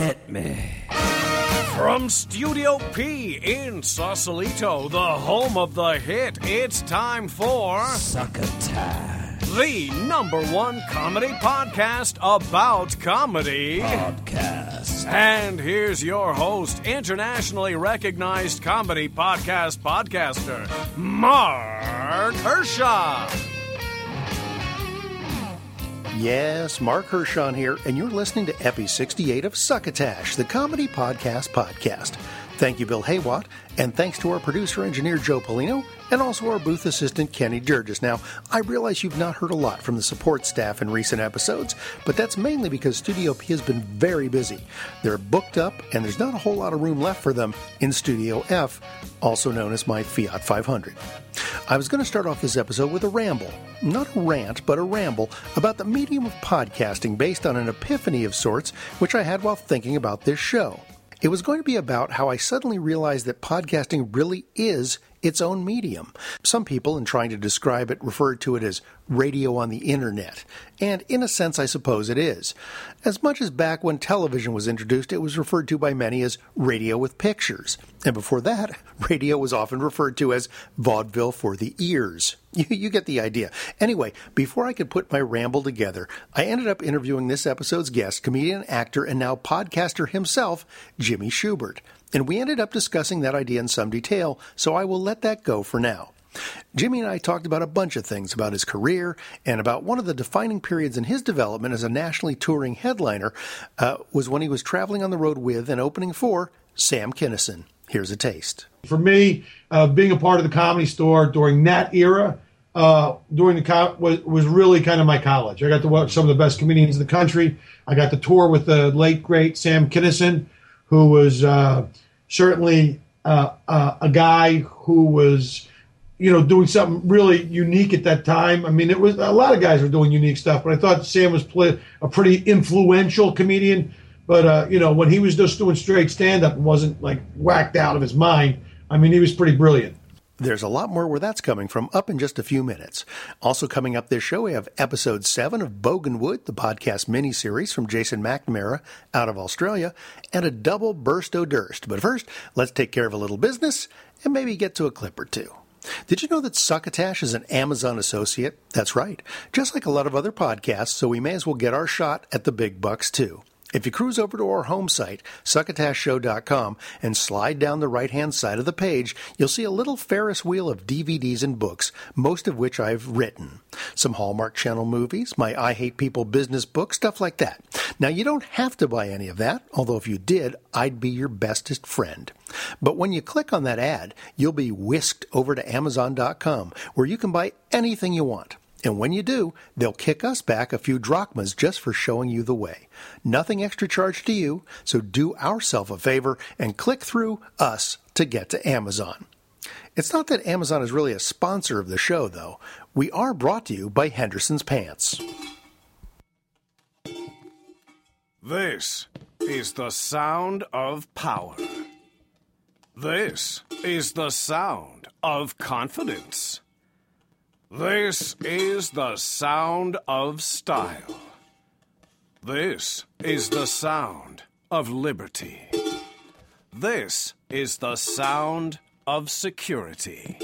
Hit me. From Studio P in Sausalito, the home of the hit, it's time for Succotash the number one comedy podcast about comedy. Podcast. And here's your host, internationally recognized comedy podcast podcaster, Marc Hershon. Yes, Marc Hershon here, and you're listening to Epi 68 of Succotash, the comedy podcast podcast. Thank you, Bill Haywatt, and thanks to our producer engineer Joe Polino, and also our booth assistant Kenny Durgis. Now, I realize you've not heard a lot from the support staff in recent episodes, but that's mainly because Studio P has been very busy. They're booked up, and there's not a whole lot of room left for them in Studio F, also known as my Fiat 500. I was going to start off this episode with a ramble, not a rant, but a ramble about the medium of podcasting based on an epiphany of sorts which I had while thinking about this show. It was going to be about how I suddenly realized that podcasting really is its own medium. Some people, in trying to describe it, referred to it as radio on the internet. And in a sense, I suppose it is. As much as back when television was introduced, it was referred to by many as radio with pictures. And before that, radio was often referred to as vaudeville for the ears. You, you get the idea. Anyway, before I could put my ramble together, I ended up interviewing this episode's guest, comedian, actor, and now podcaster himself, Jimmy Shubert. And we ended up discussing that idea in some detail, so I will let that go for now. Jimmy and I talked about a bunch of things about his career and about one of the defining periods in his development as a nationally touring headliner uh, was when he was traveling on the road with and opening for Sam Kinison. Here's a taste. For me, uh, being a part of the comedy store during that era, uh, during the co- was, was really kind of my college. I got to watch some of the best comedians in the country. I got to tour with the late great Sam Kinison, who was uh, certainly uh, uh, a guy who was, you know, doing something really unique at that time. I mean, it was a lot of guys were doing unique stuff, but I thought Sam was play, a pretty influential comedian. But uh, you know, when he was just doing straight stand up and wasn't like whacked out of his mind, I mean, he was pretty brilliant. There's a lot more where that's coming from up in just a few minutes. Also coming up this show, we have episode 7 of Boganwood, the podcast miniseries from Jason McNamara out of Australia, and a double burst o' durst. But first, let's take care of a little business and maybe get to a clip or two. Did you know that Succotash is an Amazon associate? That's right. Just like a lot of other podcasts, so we may as well get our shot at the big bucks too. If you cruise over to our home site, succotashshow.com, and slide down the right hand side of the page, you'll see a little Ferris wheel of DVDs and books, most of which I've written. Some Hallmark Channel movies, my I Hate People business book, stuff like that. Now, you don't have to buy any of that, although if you did, I'd be your bestest friend. But when you click on that ad, you'll be whisked over to Amazon.com, where you can buy anything you want. And when you do, they'll kick us back a few drachmas just for showing you the way. Nothing extra charge to you, so do ourselves a favor and click through us to get to Amazon. It's not that Amazon is really a sponsor of the show, though. We are brought to you by Henderson's Pants. This is the sound of power. This is the sound of confidence. This is the sound of style. This is the sound of liberty. This is the sound of security.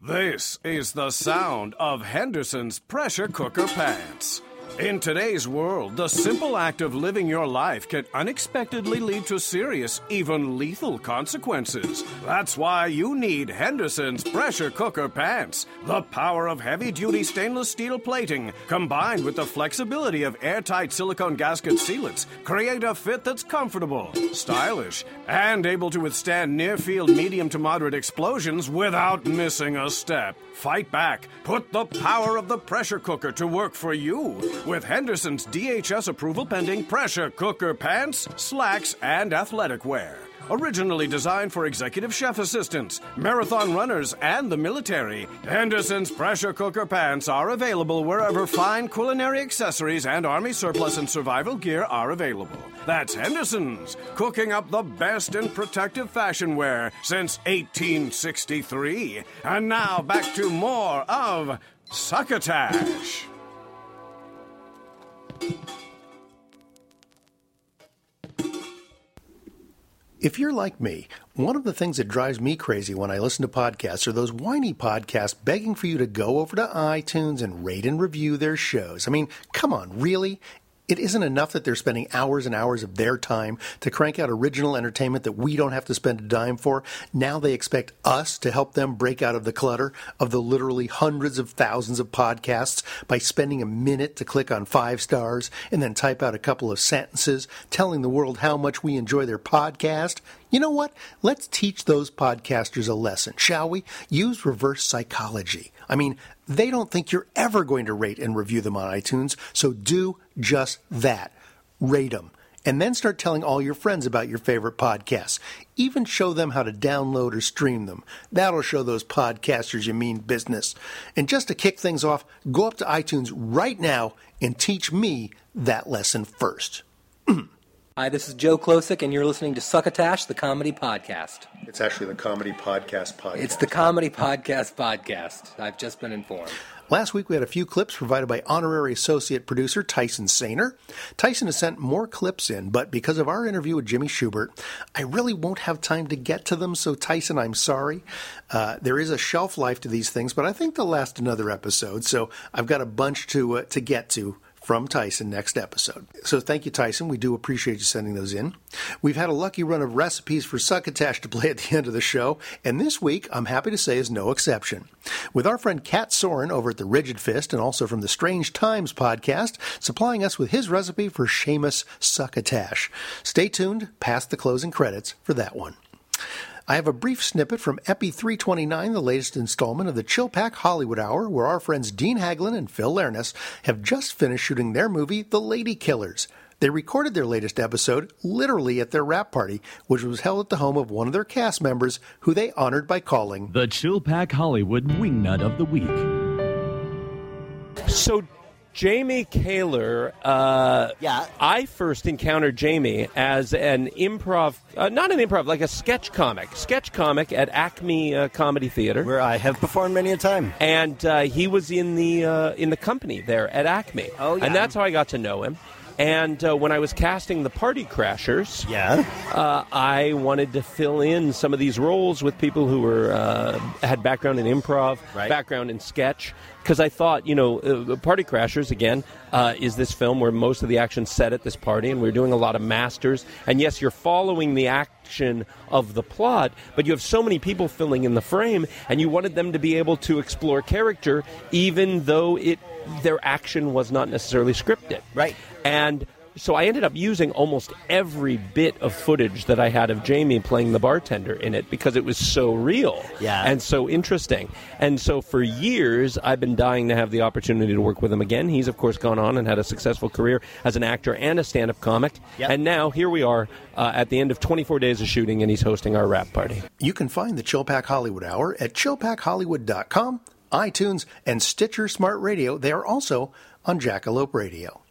This is the sound of Henderson's pressure cooker pants. In today's world, the simple act of living your life can unexpectedly lead to serious, even lethal consequences. That's why you need Henderson's pressure cooker pants. The power of heavy duty stainless steel plating, combined with the flexibility of airtight silicone gasket sealants, create a fit that's comfortable, stylish, and able to withstand near field medium to moderate explosions without missing a step. Fight back. Put the power of the pressure cooker to work for you with Henderson's DHS approval pending pressure cooker pants, slacks, and athletic wear. Originally designed for executive chef assistants, marathon runners, and the military, Henderson's pressure cooker pants are available wherever fine culinary accessories and army surplus and survival gear are available. That's Henderson's, cooking up the best in protective fashion wear since 1863. And now back to more of Succotash. If you're like me, one of the things that drives me crazy when I listen to podcasts are those whiny podcasts begging for you to go over to iTunes and rate and review their shows. I mean, come on, really? It isn't enough that they're spending hours and hours of their time to crank out original entertainment that we don't have to spend a dime for. Now they expect us to help them break out of the clutter of the literally hundreds of thousands of podcasts by spending a minute to click on five stars and then type out a couple of sentences telling the world how much we enjoy their podcast. You know what? Let's teach those podcasters a lesson, shall we? Use reverse psychology. I mean, they don't think you're ever going to rate and review them on iTunes, so do just that. Rate them. And then start telling all your friends about your favorite podcasts. Even show them how to download or stream them. That'll show those podcasters you mean business. And just to kick things off, go up to iTunes right now and teach me that lesson first. Hi, this is Joe Klosick, and you're listening to Succotash, the comedy podcast. It's actually the Comedy Podcast Podcast. It's the comedy podcast podcast. I've just been informed. Last week, we had a few clips provided by honorary associate producer Tyson Sainer. Tyson has sent more clips in, but because of our interview with Jimmy Shubert, I really won't have time to get to them. So, Tyson, I'm sorry. Uh, there is a shelf life to these things, but I think they'll last another episode. So, I've got a bunch to uh, to get to from Tyson next episode. So thank you, Tyson. We do appreciate you sending those in. We've had a lucky run of recipes for succotash to play at the end of the show, and this week, I'm happy to say, is no exception. With our friend Kat Soren over at the Rigid Fist and also from the Strange Times podcast, supplying us with his recipe for Seamus succotash. Stay tuned past the closing credits for that one. I have a brief snippet from Epi 329, the latest installment of the Chillpack Hollywood Hour, where our friends Dean Haglund and Phil Leirness have just finished shooting their movie, The Lady Killers. They recorded their latest episode literally at their wrap party, which was held at the home of one of their cast members, who they honored by calling The Chillpack Hollywood Wingnut of the Week. So, Jamie Kaler, uh, Yeah. I first encountered Jamie as an improv, uh, not an improv, like a sketch comic, sketch comic at Acme uh, Comedy Theater. where I have performed many a time. and uh, he was in the uh, in the company there at Acme. Oh, yeah. And that's how I got to know him. And uh, when I was casting the Party Crashers, Yeah. uh, I wanted to fill in some of these roles with people who were uh, had background in improv, Right. background in sketch, because I thought, you know, uh, Party Crashers again uh, is this film where most of the action's set at this party, and we're doing a lot of masters. And yes, you're following the action of the plot, but you have so many people filling in the frame, and you wanted them to be able to explore character, even though it their action was not necessarily scripted. Right. And so I ended up using almost every bit of footage that I had of Jamie playing the bartender in it because it was so real Yeah. and so interesting. And so for years, I've been dying to have the opportunity to work with him again. He's, of course, gone on and had a successful career as an actor and a stand up comic. Yep. And now here we are uh, at the end of 24 days of shooting, and he's hosting our wrap party. You can find the Chillpack Hollywood Hour at chillpackhollywood.com, iTunes, and Stitcher Smart Radio. They are also on Jackalope Radio.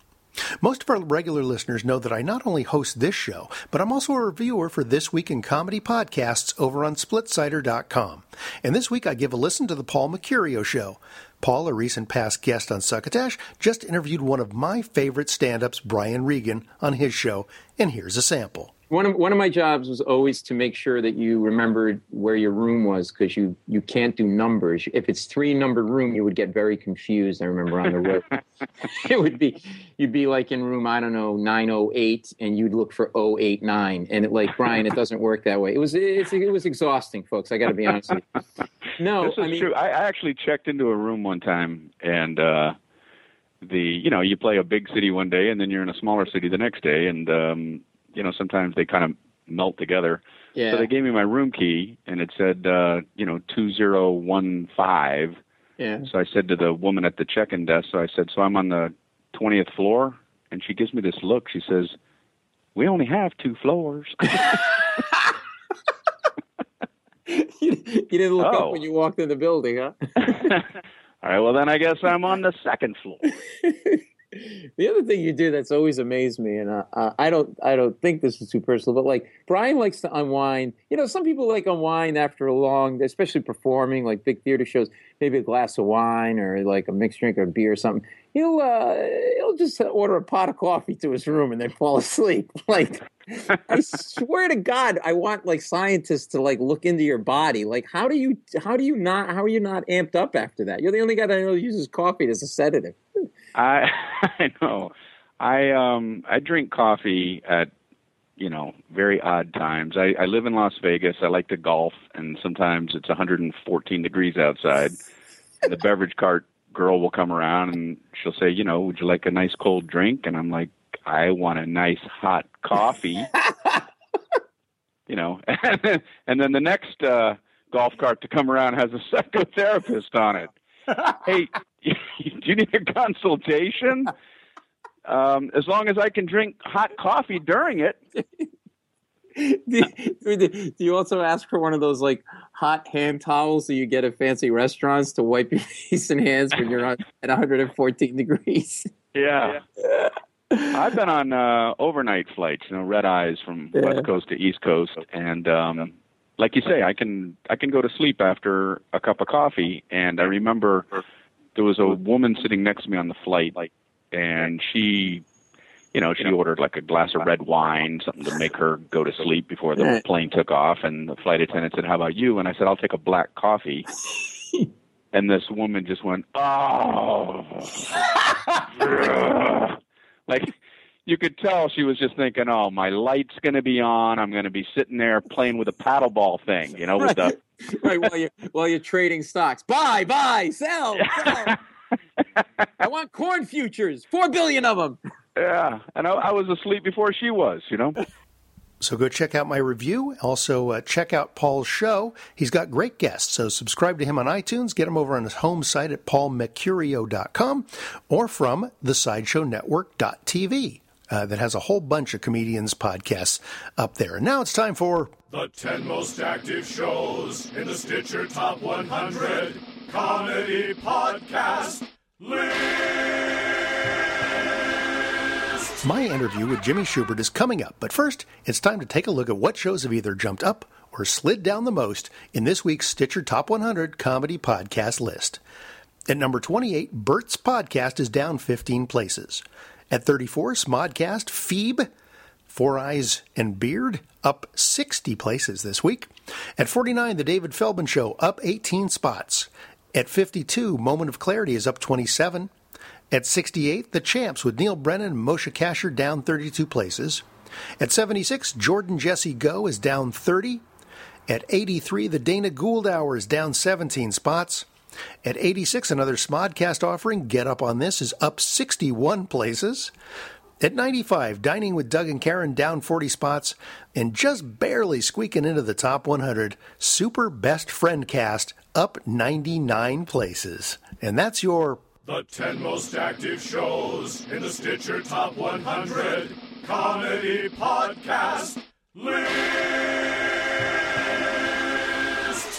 Most of our regular listeners know that I not only host this show, but I'm also a reviewer for This Week in Comedy podcasts over on splitsider.com. And this week I give a listen to the Paul Mecurio Show. Paul, a recent past guest on Succotash, just interviewed one of my favorite stand ups, Brian Regan, on his show, and here's a sample. One of one of my jobs was always to make sure that you remembered where your room was because you you can't do numbers. If it's three numbered room, you would get very confused. I remember on the road, it would be you'd be like in room I don't know nine oh eight, and you'd look for 089. and it like Brian, it doesn't work that way. It was it's, it was exhausting, folks. I got to be honest with you. No, This is I mean true. I, I actually checked into a room one time, and uh, the you know you play a big city one day, and then you're in a smaller city the next day, and um, you know sometimes they kind of melt together. yeah. So they gave me my room key, and it said uh, you know two zero one five. yeah. So I said to the woman at the check-in desk, so I said, so I'm on the twentieth floor, and she gives me this look. She says, "We only have two floors." you, you didn't look Oh. up when you walked in the building, huh? All right, well then I guess I'm on the second floor. The other thing you do that's always amazed me, and uh, I don't, I don't think this is too personal, but like Brian likes to unwind. You know, some people like unwind after a long, especially performing like big theater shows. Maybe a glass of wine or like a mixed drink or a beer or something. He'll, uh, he'll just order a pot of coffee to his room and then fall asleep. Like, I swear to God, I want like scientists to like look into your body. Like, how do you, how do you not, how are you not amped up after that? You're the only guy that uses coffee as a sedative. I I know. I um I drink coffee at you know very odd times. I, I live in Las Vegas. I like to golf, and sometimes it's 114 degrees outside. And the beverage cart girl will come around and she'll say, you know, would you like a nice cold drink? And I'm like, I want a nice hot coffee. you know, and then, and then the next uh, golf cart to come around has a psychotherapist on it. hey, do you need a consultation? Um, as long as I can drink hot coffee during it. do, do you also ask for one of those like hot hand towels that you get at fancy restaurants to wipe your face and hands when you're on, at 114 degrees? Yeah. I've been on uh, overnight flights, you know, red eyes from Yeah. west coast to east coast, and um, like you say, I can I can go to sleep after a cup of coffee. And I remember there was a woman sitting next to me on the flight, like, and she, you know, she ordered like a glass of red wine, something to make her go to sleep before the plane took off. And the flight attendant said, "How about you?" And I said, "I'll take a black coffee." and this woman just went, "Oh." Like you could tell she was just thinking, "Oh, my light's going to be on. I'm going to be sitting there playing with a paddle ball thing, you know, with the right while you're while you're trading stocks. Buy, buy, sell, sell. I want corn futures, four billion of them. yeah." And I, I was asleep before she was, you know. So go check out my review. Also, uh, check out Paul's show. He's got great guests. So subscribe to him on iTunes. Get him over on his home site at paulmecurio.com or from the sideshownetwork.tv. Uh, that has a whole bunch of comedians' podcasts up there. And now it's time for The 10 most active shows in the Stitcher Top 100 Comedy Podcast List. My interview with Jimmy Shubert is coming up, but first, it's time to take a look at what shows have either jumped up or slid down the most in this week's Stitcher Top 100 Comedy Podcast list. At number 28, Bert's podcast is down 15 places. At 34, Smodcast Phoebe, Four Eyes and Beard, up 60 places this week. At 49, The David Feldman Show, up 18 spots. At 52, Moment of Clarity is up 27. At 68, The Champs with Neal Brennan and Moshe Kasher down 32 places. At 76, Jordan Jesse Go is down 30. At 83, The Dana Gould Hour is down 17 spots. At 86, another Smodcast offering, Get Up on This, is up 61 places. At 95, Dining with Doug and Karen down 40 spots, and just barely squeaking into the top 100, Super Best Friend Cast up 99 places. And that's your The 10 most active shows in the Stitcher Top 100 Comedy Podcast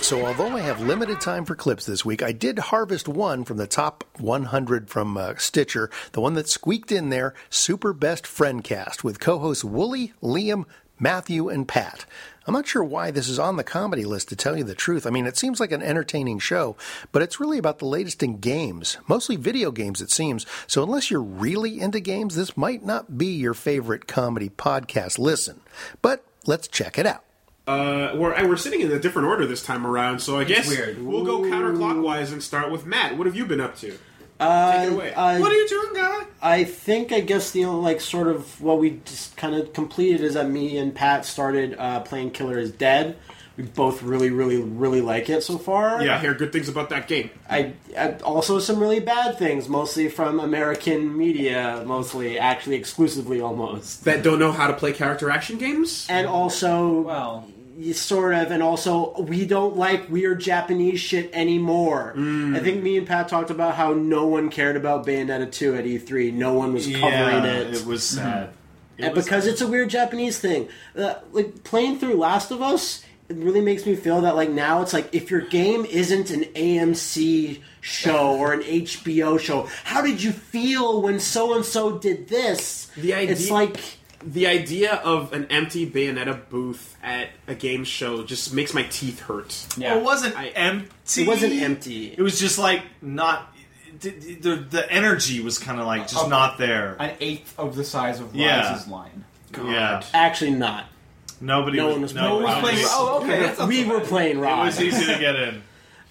So, although I have limited time for clips this week, I did harvest one from the top 100 from uh, Stitcher, the one that squeaked in there Super Best Friend Cast with co hosts Woolie, Liam, Matthew, and Pat. I'm not sure why this is on the comedy list, to tell you the truth. I mean, it seems like an entertaining show, but it's really about the latest in games, mostly video games, it seems. So, unless you're really into games, this might not be your favorite comedy podcast listen. But let's check it out. Uh, we're we're sitting in a different order this time around, so I guess weird. we'll go counterclockwise and start with Matt. What have you been up to? Uh, Take it away. I- what are you doing, guy? I think I guess the only like sort of what we just kind of completed is that me and Pat started uh, playing Killer is Dead. We both really, really, really like it so far. Yeah, I hear good things about that game. I, I also some really bad things, mostly from American media, mostly actually exclusively almost. That don't know how to play character action games. And also, well, sort of, and also we don't like weird Japanese shit anymore. Mm. I think me and Pat talked about how no one cared about Bayonetta two at E three. No one was covering Yeah, it. it was sad. It and was because it's a weird Japanese thing. Uh, like playing through Last of Us it really makes me feel that like now it's like if your game isn't an AMC show or an HBO show, how did you feel when so and so did this? The idea, it's like the idea of an empty Bayonetta booth at a game show just makes my teeth hurt. Well, it wasn't empty. It wasn't empty. It was just like not. The, the, the energy was kind of like just not there. An eighth of the size of Yeah. Ryse's line. Yeah. Actually, not. Nobody. No was, one was no playing one Rod. Oh, okay. That's we were bad. playing It was easy to get in.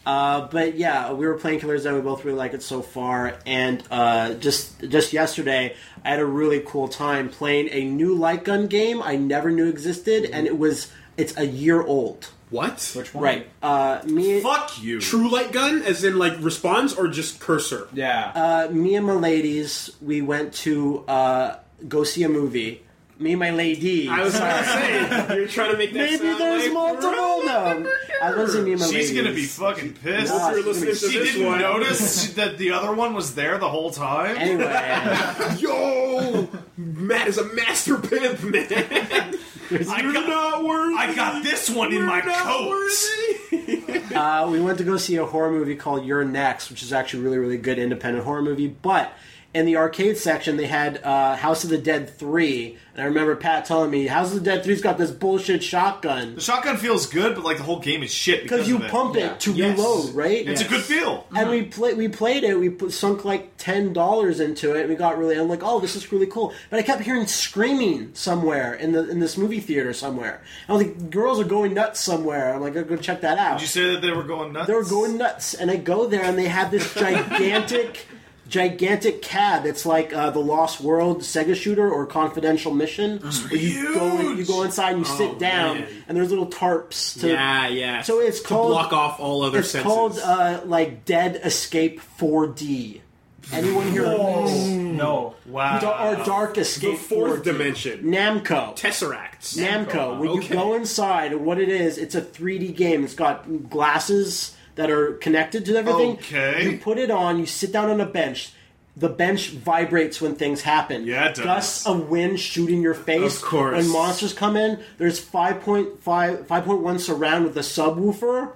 Uh, but yeah, we were playing Killer's Den. We both really like it so far. And uh, just just yesterday, I had a really cool time playing a new light gun game I never knew existed, and it was it's a year old. What? Which one? Right. Uh, me. Fuck you. True light gun, as in like response or just cursor? Yeah. Uh, me and my ladies, we went to uh, go see a movie. Me and my lady. I was about to say you're trying to make that Maybe sound there's like, multiple. No, I was going to say me and my She's ladies. gonna be fucking pissed. Nah, You're listening be- to She this didn't one. notice that the other one was there the whole time. Anyway, Yo, Matt is a master pimp, man. I You're got, not worthy. I got this one in You're my not coat. worthy. uh, we went to go see a horror movie called You're Next, which is actually a really, really good independent horror movie. But in the arcade section, they had uh, House of the Dead 3. And I remember Pat telling me, House of the Dead 3's got this bullshit shotgun. The shotgun feels good, but like the whole game is shit Because because you of it. pump Yeah. it to Yes. reload, right? It's a good feel. And we play, we played it. We put, sunk like ten dollars into it. And we got really. I'm like, oh, this is really cool. But I kept hearing screaming somewhere in the in this movie theater somewhere. I was like, girls are going nuts somewhere. I'm like, I'll go check that out. Did you say that they were going nuts? They were going nuts, and I go there, and they have this gigantic, gigantic cab. It's like uh, the Lost World Sega shooter or Confidential Mission. where you go, in, you go inside and you sit Oh, down, man. and there's little tarps to. yeah, yeah. So it's to called block off all other It's senses. called uh, like Dead Escape 4D. Anyone here? no. Wow. Or Dark the Escape fourth 4D. dimension. Namco. Tesseracts. Namco. When Okay. you go inside, what it is, it's a 3D game. It's got glasses that are connected to everything. Okay. You put it on. You sit down on a bench. The bench vibrates when things happen. Yeah, it does. Gusts of wind shooting your face. Of course. When monsters come in, there's 5.5, 5.1 surround with a subwoofer.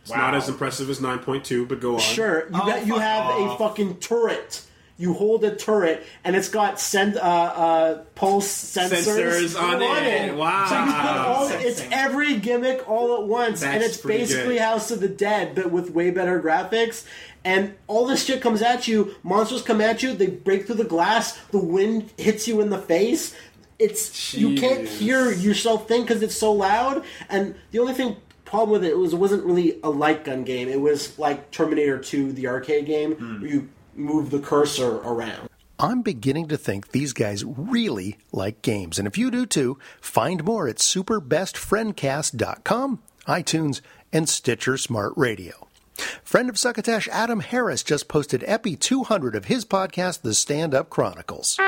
It's not as impressive as 9.2, but go on. Sure, you Oh, got you have a fucking turret. You hold a turret, and it's got send uh, uh, pulse sensors, Sensors on it. Wow. So you put all it's every gimmick all at once, and it's basically good. House of the Dead, but with way better graphics. And all this shit comes at you. Monsters come at you. They break through the glass. The wind hits you in the face. It's you can't hear yourself think because it's so loud. And the only thing problem with it was it wasn't really a light gun game. It was like Terminator 2, the arcade game, where you move the cursor around. I'm beginning to think these guys really like games. And if you do too, find more at superbestfriendcast.com, iTunes, and Stitcher Smart Radio. Friend of Succotash Adam Harris just posted Epi 200 of his podcast, The Stand Up Chronicles.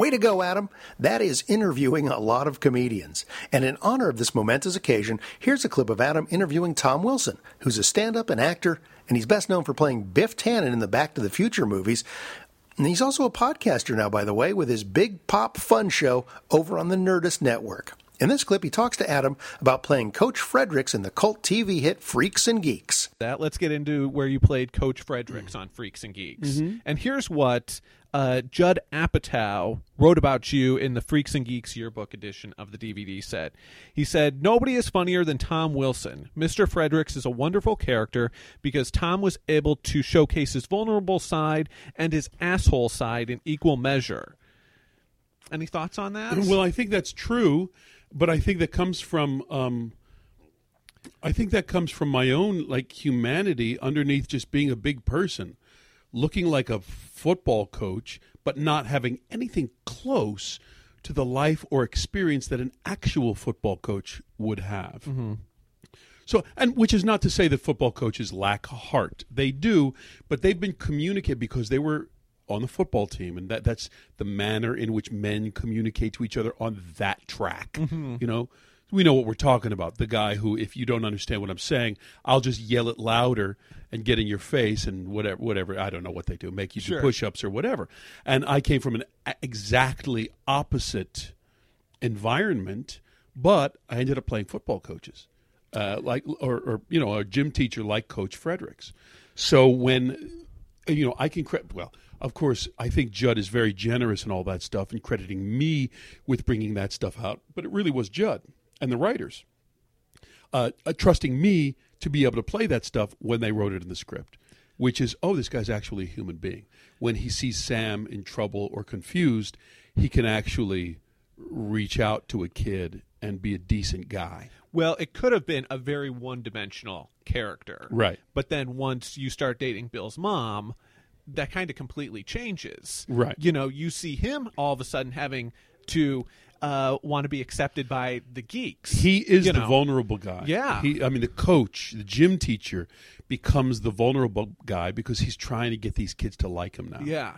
Way to go, Adam. That is interviewing a lot of comedians. And in honor of this momentous occasion, here's a clip of Adam interviewing Tom Wilson, who's a stand up and actor, and he's best known for playing Biff Tannen in the Back to the Future movies. And he's also a podcaster now, by the way, with his Big Pop Fun show over on the Nerdist Network. In this clip, he talks to Adam about playing Coach Fredericks in the cult TV hit Freaks and Geeks. that. Let's get into where you played Coach Fredericks on Freaks and Geeks. Mhm. And here's what uh, Judd Apatow wrote about you in the Freaks and Geeks yearbook edition of the DVD set. He said, Nobody is funnier than Tom Wilson. Mr. Fredericks is a wonderful character because Tom was able to showcase his vulnerable side and his asshole side in equal measure. Any thoughts on that? Well, I think that's true, but I think that comes from um, I think that comes from my own like humanity underneath just being a big person, looking like a football coach, but not having anything close to the life or experience that an actual football coach would have. So, and which is not to say that football coaches lack heart. They do, but they've been communicated because they were on the football team, and that that's the manner in which men communicate to each other on that track. Mhm. You know, we know what we're talking about. The guy who, if you don't understand what I'm saying, I'll just yell it louder and get in your face and whatever, whatever. I don't know what they do, make you Sure. do push-ups or whatever. And I came from an exactly opposite environment, but I ended up playing football coaches, uh, like or, or you know a gym teacher like Coach Fredericks. So when you know I can credit well. Of course, I think Judd is very generous and all that stuff, and crediting me with bringing that stuff out. But it really was Judd and the writers uh, uh, trusting me to be able to play that stuff when they wrote it in the script, which is, oh, this guy's actually a human being. When he sees Sam in trouble or confused, he can actually reach out to a kid and be a decent guy. Well, it could have been a very one-dimensional character, Right. But then once you start dating Bill's mom, that kind of completely changes, Right. You know, you see him all of a sudden having to uh, want to be accepted by the geeks. He is the know. vulnerable guy. Yeah. He, I mean, the coach, the gym teacher, becomes the vulnerable guy because he's trying to get these kids to like him now. Yeah.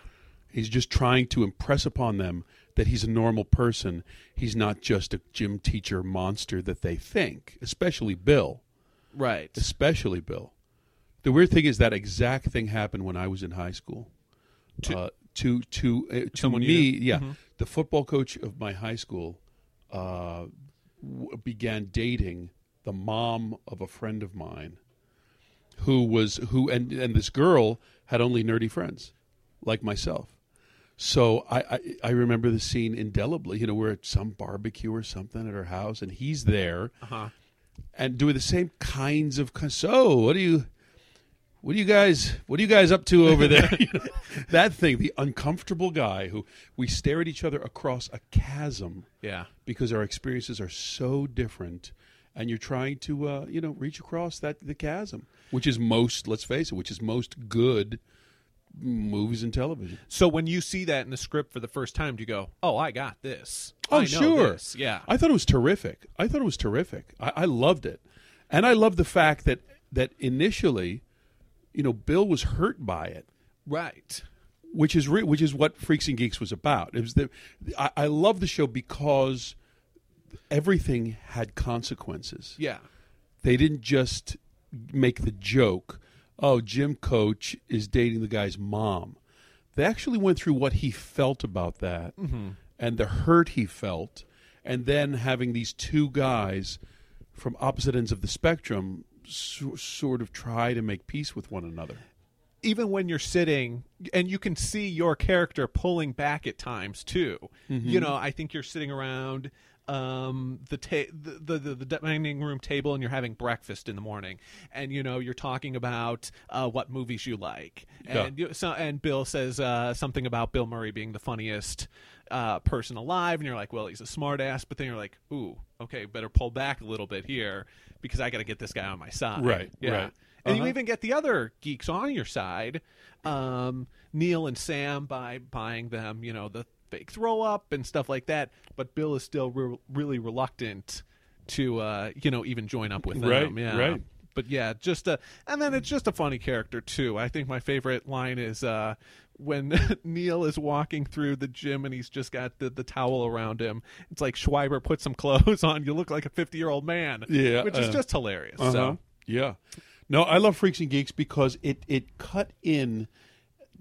He's just trying to impress upon them that he's a normal person. He's not just a gym teacher monster that they think, especially Bill. Right. Especially Bill. The weird thing is that exact thing happened when I was in high school. To uh, to to, uh, to Someone you me, yeah, Mhm. the football coach of my high school uh, w- began dating the mom of a friend of mine, who was who and and this girl had only nerdy friends, like myself. So I, I I remember the scene indelibly. You know, we're at some barbecue or something at her house, and he's there, Uh-huh. and doing the same kinds of. So what do you? What are you guys? What are you guys up to over there? That thing, the uncomfortable guy who we stare at each other across a chasm. Yeah. because our experiences are so different, and you're trying to, uh, you know, reach across that the chasm, which is most. Let's face it, which is most good movies and television. So when you see that in the script for the first time, do you go, "Oh, I got this"? Oh, I sure. this." Yeah. I thought it was terrific. I thought it was terrific. I, I loved it, and I love the fact that that initially, you know, Bill was hurt by it, Right. which is re- which is what Freaks and Geeks was about. It was the I, I love the show because everything had consequences. Yeah. They didn't just make the joke, "Oh, Gym Coach is dating the guy's mom." They actually went through what he felt about that Mhm. and the hurt he felt, and then having these two guys from opposite ends of the spectrum so, sort of try to make peace with one another. even when you're sitting and you can see your character pulling back at times too Mhm. you know i think you're sitting around um the, ta- the, the the dining room table and you're having breakfast in the morning and you know you're talking about uh, what movies you like Yeah. and you, so and bill says uh, something about bill murray being the funniest uh, person alive and you're like well he's a smartass but then you're like ooh okay better pull back a little bit here because i got to get this guy on my side Right, yeah right. and you Uh-huh. even get the other geeks on your side, um, Neil and Sam, by buying them, you know, the fake throw up and stuff like that. But Bill is still re- really reluctant to, uh, you know, even join up with them. Right, yeah. right. But yeah, just a, and then it's just a funny character too. I think my favorite line is uh, when Neil is walking through the gym and he's just got the, the towel around him. It's like Schweiber put some clothes on. You look like a fifty year old man. Yeah, which is uh, just hilarious. uh-huh. So yeah, no, I love Freaks and Geeks because it it cut in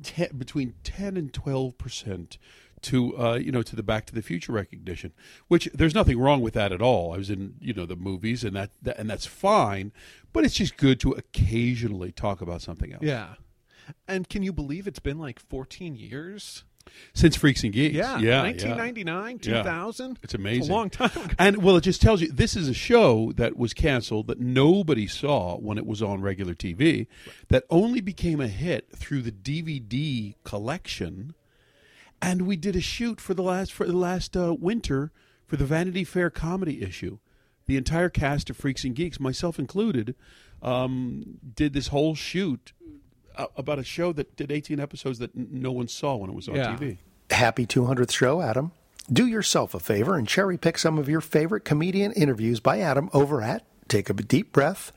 te- between ten and twelve percent to uh, you know to the Back to the Future recognition, which there's nothing wrong with that at all. I was in you know the movies and that, that and that's fine, but it's just good to occasionally talk about something else. Yeah. And can you believe it's been like 14 years? Since Freaks and Geeks, Yeah, yeah, 1999, yeah. 2000. It's amazing. It's a long time ago. And well, it just tells you this is a show that was canceled that nobody saw when it was on regular TV, that only became a hit through the DVD collection. And we did a shoot for the last for the last uh, winter for the Vanity Fair comedy issue. The entire cast of Freaks and Geeks, myself included, um, did this whole shoot uh, about a show that did 18 episodes that n- no one saw when it was on Yeah. TV. Happy 200th show, Adam. Do yourself a favor and cherry pick some of your favorite comedian interviews by Adam over at Take a Deep Breath,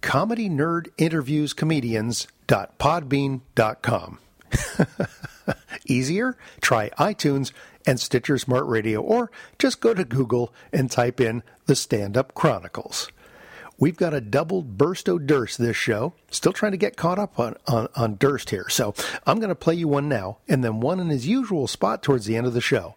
Comedy Nerd Interviews Comedians.podbean.com. Easier? Try iTunes and Stitcher Smart Radio, or just go to Google and type in The Stand Up Chronicles. We've got a double burst o' Durst this show. Still trying to get caught up on, on, on Durst here. So I'm going to play you one now and then one in his usual spot towards the end of the show.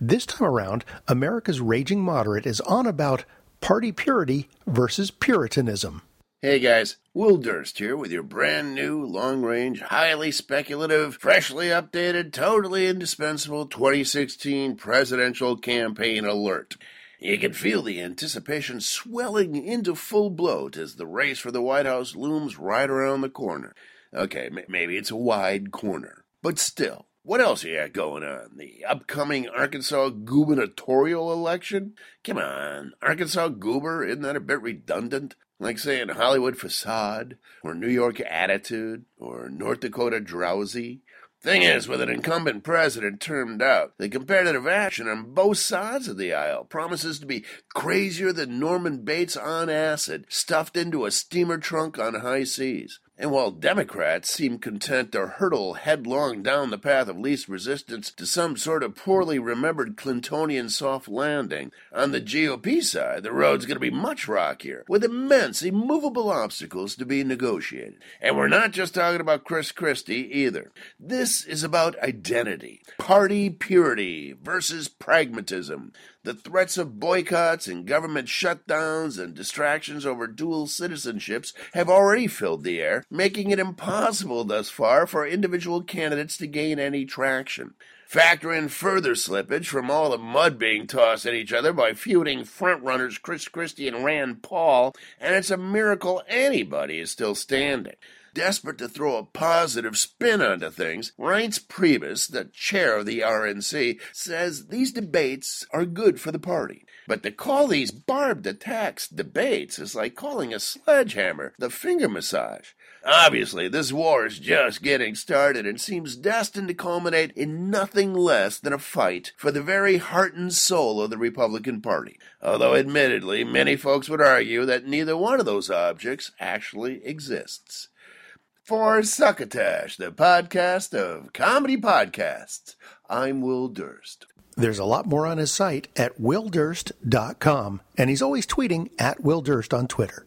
This time around, America's raging moderate is on about party purity versus puritanism. Hey guys, Will Durst here with your brand new, long range, highly speculative, freshly updated, totally indispensable 2016 presidential campaign alert. You can feel the anticipation swelling into full bloat as the race for the White House looms right around the corner. Okay, maybe it's a wide corner, but still. What else you got going on? The upcoming Arkansas gubernatorial election? Come on, Arkansas goober, isn't that a bit redundant? Like saying Hollywood facade, or New York attitude, or North Dakota drowsy. Thing is, with an incumbent president termed out, the competitive action on both sides of the aisle promises to be crazier than Norman Bates on acid, stuffed into a steamer trunk on high seas. And while Democrats seem content to hurtle headlong down the path of least resistance to some sort of poorly remembered Clintonian soft landing, on the GOP side, the road's going to be much rockier, with immense, immovable obstacles to be negotiated. And we're not just talking about Chris Christie either. This is about identity, party purity versus pragmatism. The threats of boycotts and government shutdowns and distractions over dual citizenships have already filled the air, making it impossible thus far for individual candidates to gain any traction. Factor in further slippage from all the mud being tossed at each other by feuding frontrunners Chris Christie and Rand Paul, and it's a miracle anybody is still standing. Desperate to throw a positive spin onto things, Reince Priebus, the chair of the RNC, says these debates are good for the party. But to call these barbed attacks debates is like calling a sledgehammer the finger massage. Obviously, this war is just getting started and seems destined to culminate in nothing less than a fight for the very heart and soul of the Republican Party. Although, admittedly, many folks would argue that neither one of those objects actually exists. For Succotash, the podcast of comedy podcasts, I'm Will Durst. There's a lot more on his site at willdurst.com, and he's always tweeting at Will Durst on Twitter.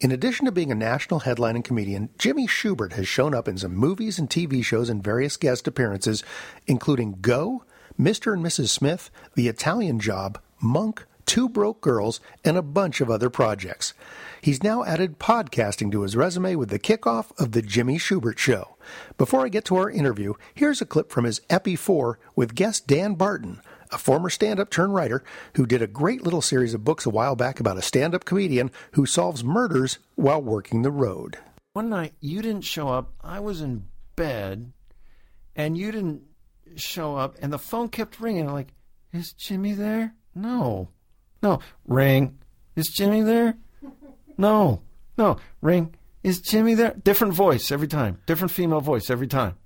In addition to being a national headlining comedian, Jimmy Shubert has shown up in some movies and TV shows and various guest appearances, including Go, Mr. and Mrs. Smith, The Italian Job, Monk, Two Broke Girls, and a bunch of other projects. He's now added podcasting to his resume with the kickoff of The Jimmy Shubert Show. Before I get to our interview, here's a clip from his Epi 4 with guest Dan Barton, a former stand up turned writer who did a great little series of books a while back about a stand up comedian who solves murders while working the road. One night you didn't show up. I was in bed, and you didn't show up, and the phone kept ringing. I'm like, is Jimmy there? No, no. Ring. Is Jimmy there? No, no. Ring. Is Jimmy there? Different voice every time. Different female voice every time.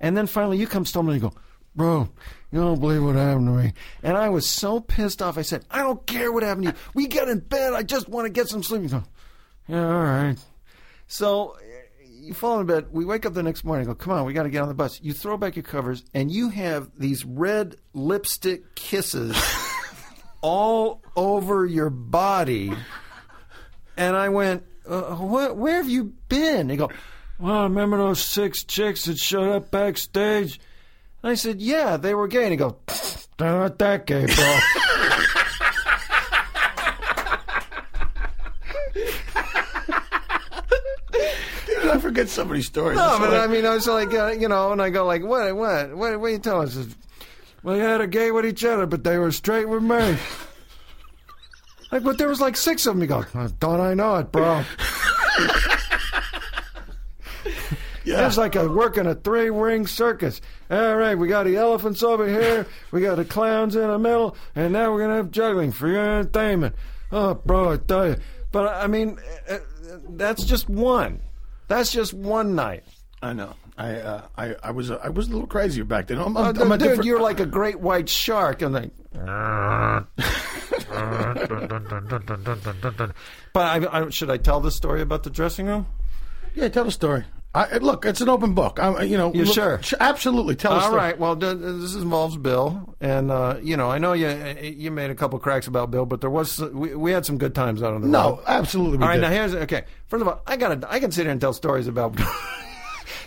And then finally you come stumbling and go, bro, you don't believe what happened to me. And I was so pissed off. I said, I don't care what happened to you. We get in bed. I just want to get some sleep. You go, yeah, all right. So you fall in bed. We wake up the next morning. Go, come on, we got to get on the bus. You throw back your covers, and you have these red lipstick kisses all over your body. And I went, uh, wh- where have you been? They go, well, remember those six chicks that showed up backstage? And I said, yeah, they were gay. And he goes, they're not that gay, bro. I forget somebody's stories. No, It's but like- I mean, I was like, uh, you know, and I go like, what, what, what, what are you telling us? Well, you had a gay with each other, but they were straight with me. like, but there was like six of them. He goes, don't I know it, bro? yeah. It's like a working a three ring circus. All right, we got the elephants over here, we got the clowns in the middle, and now we're gonna have juggling for your entertainment. Oh, bro, I tell you. But I mean, uh, uh, that's just one. That's just one night. I know. I uh, I I was uh, I was a little crazier back then. I'm, Uh, I'm, I'm a dude, different. you're like a great white shark, and like. but I, I, should I tell the story about the dressing room? Yeah, tell the story. I, look, it's an open book. I, you know, look- sure? Absolutely. Tell us. All right. Well, th- th- this involves Bill, and uh, you know, I know you you made a couple cracks about Bill, but there was we, we had some good times out on the No, road. No, absolutely all right. did. Now here's okay. First of all, I got I can sit here and tell stories about.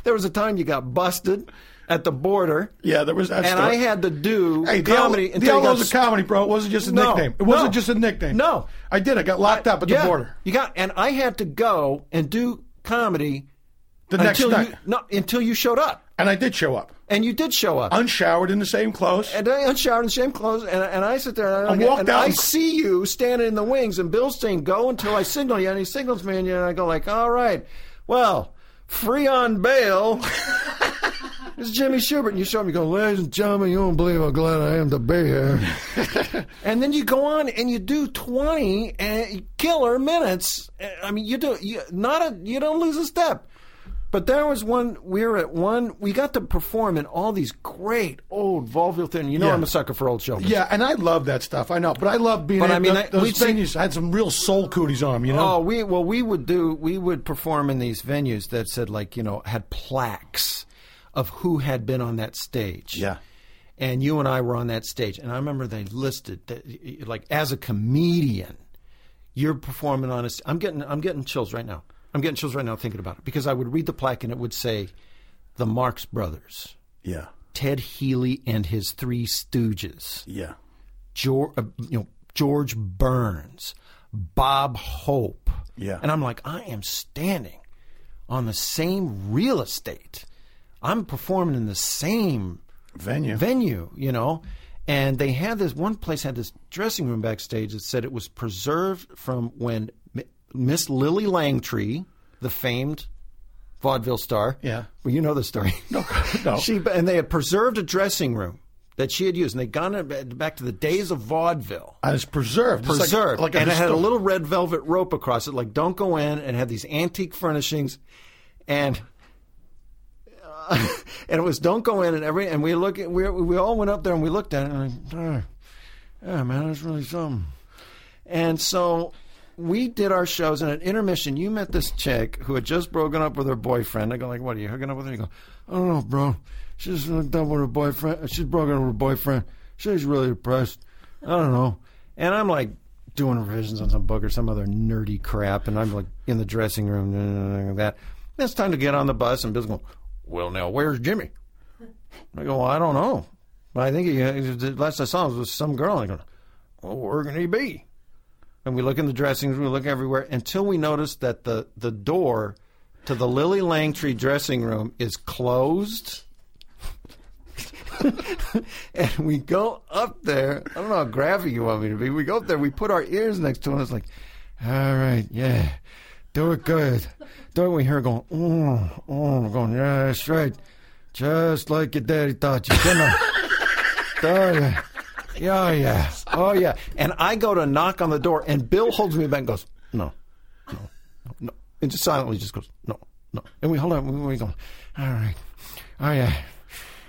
there was a time you got busted. at the border. Yeah, there was that. and story. I had to do Hey, comedy. The, I got of comedy, bro. It wasn't just a No, nickname. It wasn't no. just a nickname. No, I did. I got locked up at the border. You got, and I had to go and do comedy The next until night. You, no, until you showed up, and I did show up, and you did show up, unshowered in the same clothes, and I unshowered in the same clothes, and, and I sit there and, I, I and I see you standing in the wings, and Bill's saying go until I signal you, and he signals me, and I go like, all right, well, free on bail. It's Jimmy Shubert, and you show him, you go, ladies and gentlemen, you won't believe how glad I am to be here. and then you go on and you do 20 eh, killer minutes. Eh, I mean, you do, you, not a, you don't lose a step. But there was one, we were at one, we got to perform in all these great old vaudeville things. You know Yeah. I'm a sucker for old shows. Yeah, and I love that stuff. I know, but I love being. But I mean, I- those we'd see- venues had some real soul cooties on them. You know. Oh, we well, we would do. We would perform in these venues that said like you know had plaques of who had been on that stage. Yeah. And you and I were on that stage, and I remember they listed that like as a comedian, you're performing on a. I'm getting I'm getting chills right now. I'm getting chills right now thinking about it because I would read the plaque and it would say, the Marx Brothers. Yeah. Ted Healy and his Three Stooges. Yeah. George, uh, you know, George Burns, Bob Hope. Yeah. And I'm like, I am standing on the same real estate. I'm performing in the same venue. Venue, you know. And they had this one place had this dressing room backstage that said it was preserved from when Miss Lily Langtry, the famed vaudeville star. Yeah. Well, you know the story. No, no. She and they had preserved a dressing room that she had used, and they'd gone back to the days of vaudeville. And it's preserved. It's like- Preserved, like and it had a little red velvet rope across it, like "Don't go in," and had these antique furnishings, and uh, and it was "Don't go in," and every and we look at we we all went up there and we looked at it, and like, "Ah, yeah, man, that's really something. And so we did our shows, and at intermission, you met this chick who had just broken up with her boyfriend. I go like, "What are you hooking up with her?" You go, "I don't know, bro. She's up with her boyfriend. She's broken up with her boyfriend. She's really depressed. I don't know." And I'm like doing revisions on some book or some other nerdy crap, and I'm like in the dressing room and that. Then it's time to get on the bus, and Bill's going, "Well, now where's Jimmy?" I go, well, "I don't know." But I think he, the last I saw him was with some girl. And I go, well, where can he be? And we look in the dressing room, we look everywhere until we notice that the, the door to the Lily Langtry dressing room is closed. and we go up there. I don't know how graphic you want me to be. We go up there, we put our ears next to it, and it's like, all right, yeah, do it good. Do it. We hear going, oh, oh, going, yeah, that's right. Just like your daddy taught you. On. Oh, yeah. Yeah, yeah. Oh, yeah. And I go to knock on the door, and Bill holds me back and goes, no, no, no, no. And just silently just goes, no, no. And we hold on. We, we go, all right. Oh, yeah.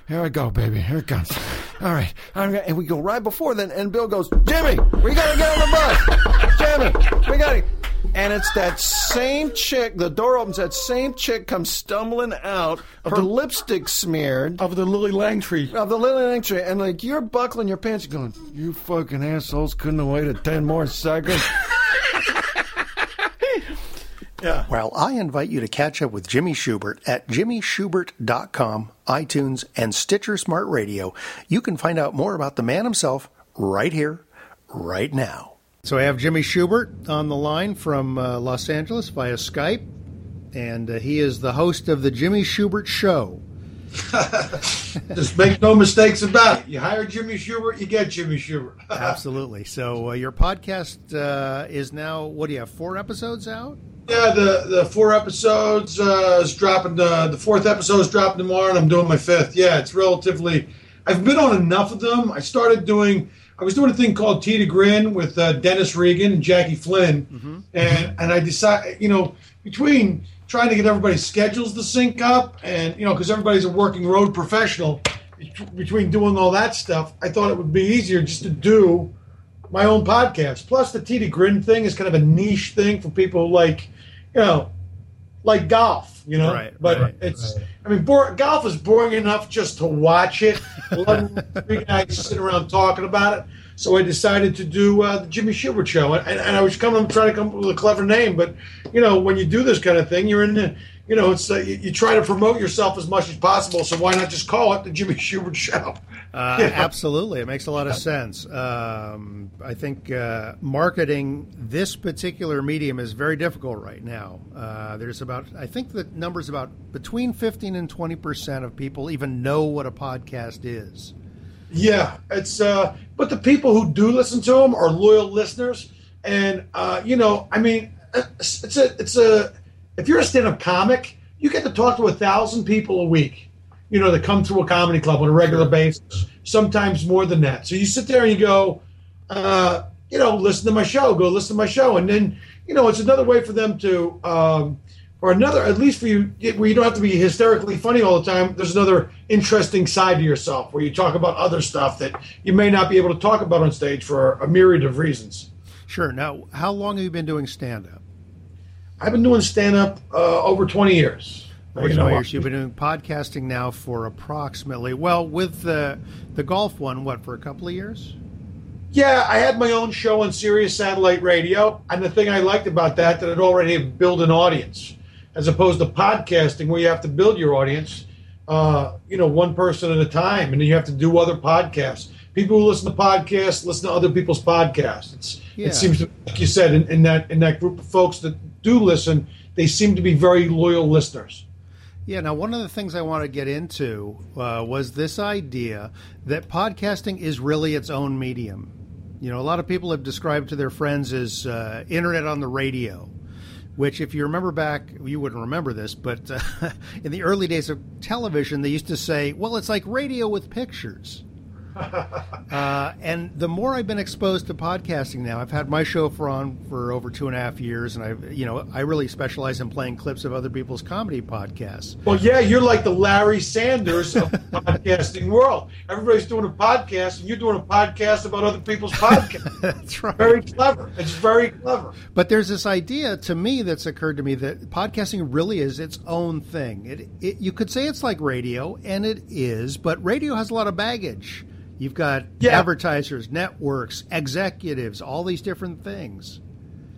Here I go, baby. Here it comes. All right. I'm gonna- And we go right before then, and Bill goes, Jimmy, we got to get on the bus. Jimmy, we got to. And it's that same chick. The door opens. That same chick comes stumbling out, of her lipstick smeared of the Lily Langtry. Of the Lily Langtry, and like you're buckling your pants, you're going, "You fucking assholes couldn't have waited ten more seconds." Yeah. Well, I invite you to catch up with Jimmy Shubert at jimmyshubert.com, iTunes, and Stitcher Smart Radio. You can find out more about the man himself right here, right now. So I have Jimmy Shubert on the line from uh, Los Angeles via Skype, and uh, he is the host of the Jimmy Shubert Show. Just make no mistakes about it. You hire Jimmy Shubert, you get Jimmy Shubert. Absolutely. So uh, your podcast uh, is now, what do you have, four episodes out? Yeah, the the four episodes uh, is dropping. The the fourth episode is dropping tomorrow, and I'm doing my fifth. Yeah, it's relatively. I've been on enough of them. I started doing. I was doing a thing called Tee to Grin with uh, Dennis Regan and Jackie Flynn, and and I decided, you know, between trying to get everybody's schedules to sync up, and you know, because everybody's a working road professional, between doing all that stuff, I thought it would be easier just to do my own podcast. Plus, the Tee to Grin thing is kind of a niche thing for people who like, you know, like golf. You know, Right, but right, it's. I mean, golf is boring enough just to watch it. Three guys sit around talking about it. So I decided to do uh, the Jimmy Shubert show, and, and I was coming, trying to come up with a clever name. But you know, when you do this kind of thing, you're in the you know, it's uh, you, you try to promote yourself as much as possible. So why not just call it the Jimmy Shubert Show? Uh, Yeah. Absolutely, it makes a lot of sense. Um, I think uh, marketing this particular medium is very difficult right now. Uh, there's about, I think the number's about between 15 and 20 percent of people even know what a podcast is. Yeah, it's uh, but the people who do listen to them are loyal listeners, and uh, you know, I mean, it's it's a it's a if you're a stand-up comic, you get to talk to a thousand people a week, you know, that come through a comedy club on a regular basis, sometimes more than that. So you sit there and you go, uh, you know, listen to my show, go listen to my show, and then you know, it's another way for them to. Um, or another, at least for you, where you don't have to be hysterically funny all the time. There's another interesting side to yourself where you talk about other stuff that you may not be able to talk about on stage for a myriad of reasons. Sure. Now, how long have you been doing stand-up? I've been doing stand up uh, over 20 years. 20 years. You've been doing podcasting now for approximately, well, with the the golf one, what for a couple of years? Yeah, I had my own show on Sirius Satellite Radio, and the thing I liked about that that it already built an audience, as opposed to podcasting where you have to build your audience, uh, you know, one person at a time, and then you have to do other podcasts. People who listen to podcasts listen to other people's podcasts. It's, Yeah. It seems, to, like you said, in, in that in that group of folks that do listen, they seem to be very loyal listeners. Yeah. Now, one of the things I want to get into uh, was this idea that podcasting is really its own medium. You know, a lot of people have described to their friends as uh, internet on the radio. Which, if you remember back, you wouldn't remember this, but uh, in the early days of television, they used to say, "Well, it's like radio with pictures." Uh, and the more I've been exposed to podcasting now, I've had my show for on for over two and a half years, and I've you know, I really specialize in playing clips of other people's comedy podcasts. Well, yeah, you're like the Larry Sanders of the podcasting world. Everybody's doing a podcast, and you're doing a podcast about other people's podcasts. That's right. Very clever. It's very clever. But there's this idea to me that's occurred to me that podcasting really is its own thing. It, it you could say it's like radio, and it is, but radio has a lot of baggage. You've got advertisers, networks, executives, all these different things.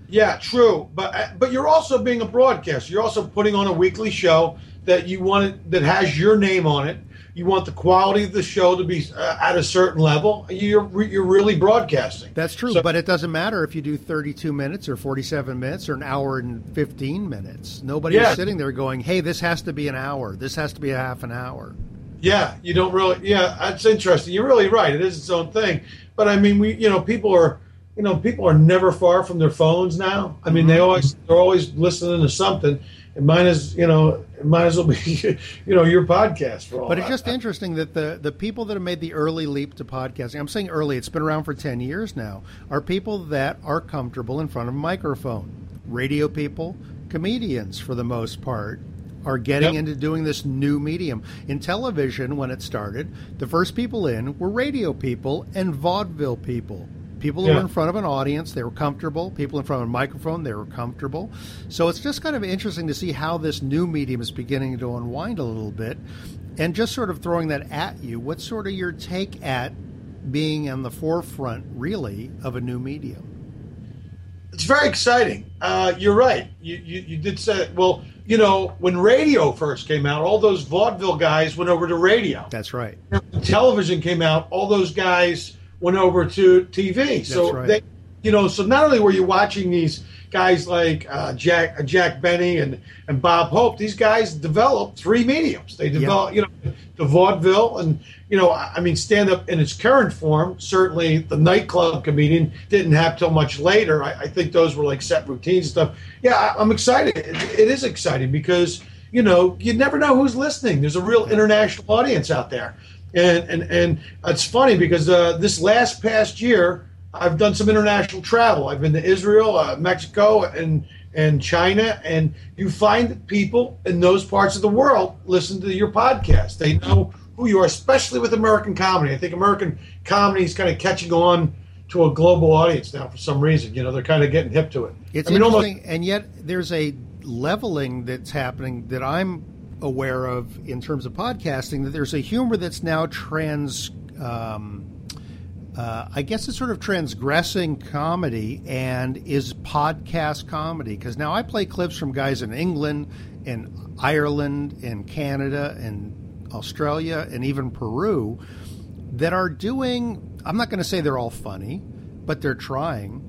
Yeah, true. But uh, but you're also being a broadcaster. You're also putting on a weekly show that you want it, that has your name on it. You want the quality of the show to be uh, at a certain level. You're you're really broadcasting. That's true, but it doesn't matter if you do 32 minutes or 47 minutes or an hour and 15 minutes. Nobody Yeah. is sitting there going, "Hey, this has to be an hour. This has to be a half an hour." Yeah, you don't really. Yeah, that's interesting. You're really right. It is its own thing. But I mean, we, you know, people are, you know, people are never far from their phones now. I mean, they mm-hmm. always they're always listening to something. And mine is, you know, it might as well be, you know, your podcast for all. But it's I- just interesting that the, the people that have made the early leap to podcasting, I'm saying early, it's been around for 10 years now, are people that are comfortable in front of a microphone. Radio people, comedians for the most part, are getting into doing this new medium. In television, when it started, the first people in were radio people and vaudeville people. People who were in front of an audience, they were comfortable. People in front of a microphone, they were comfortable. So it's just kind of interesting to see how this new medium is beginning to unwind a little bit. And just sort of throwing that at you, what's sort of your take at being on the forefront, really, of a new medium? It's very exciting. Uh, you're right. You, you you did say well. You know, when radio first came out, all those vaudeville guys went over to radio. That's right. When television came out, all those guys went over to TV. so That's right. they, you know, so not only were you watching these guys like uh, Jack uh, Jack Benny and and Bob Hope, these guys developed three mediums. They developed, you know, the vaudeville and you know, I mean, stand up in its current form. Certainly, the nightclub comedian didn't have till much later. I, I think those were like set routines and stuff. Yeah, I, I'm excited. It, it is exciting because you know you never know who's listening. There's a real international audience out there, and and and it's funny because uh, this last past year I've done some international travel. I've been to Israel, uh, Mexico, and and China, and you find that people in those parts of the world listen to your podcast. They know who you are, especially with American comedy. I think American comedy is kind of catching on to a global audience now for some reason. You know, they're kind of getting hip to it. It's I mean, almost- and yet there's a leveling that's happening that I'm aware of in terms of podcasting. That there's a humor that's now trans. Um, uh, I guess it's sort of transgressing comedy and is podcast comedy. Because now I play clips from guys in England, in Ireland, in Canada, in Australia, and even Peru that are doing, I'm not going to say they're all funny, but they're trying.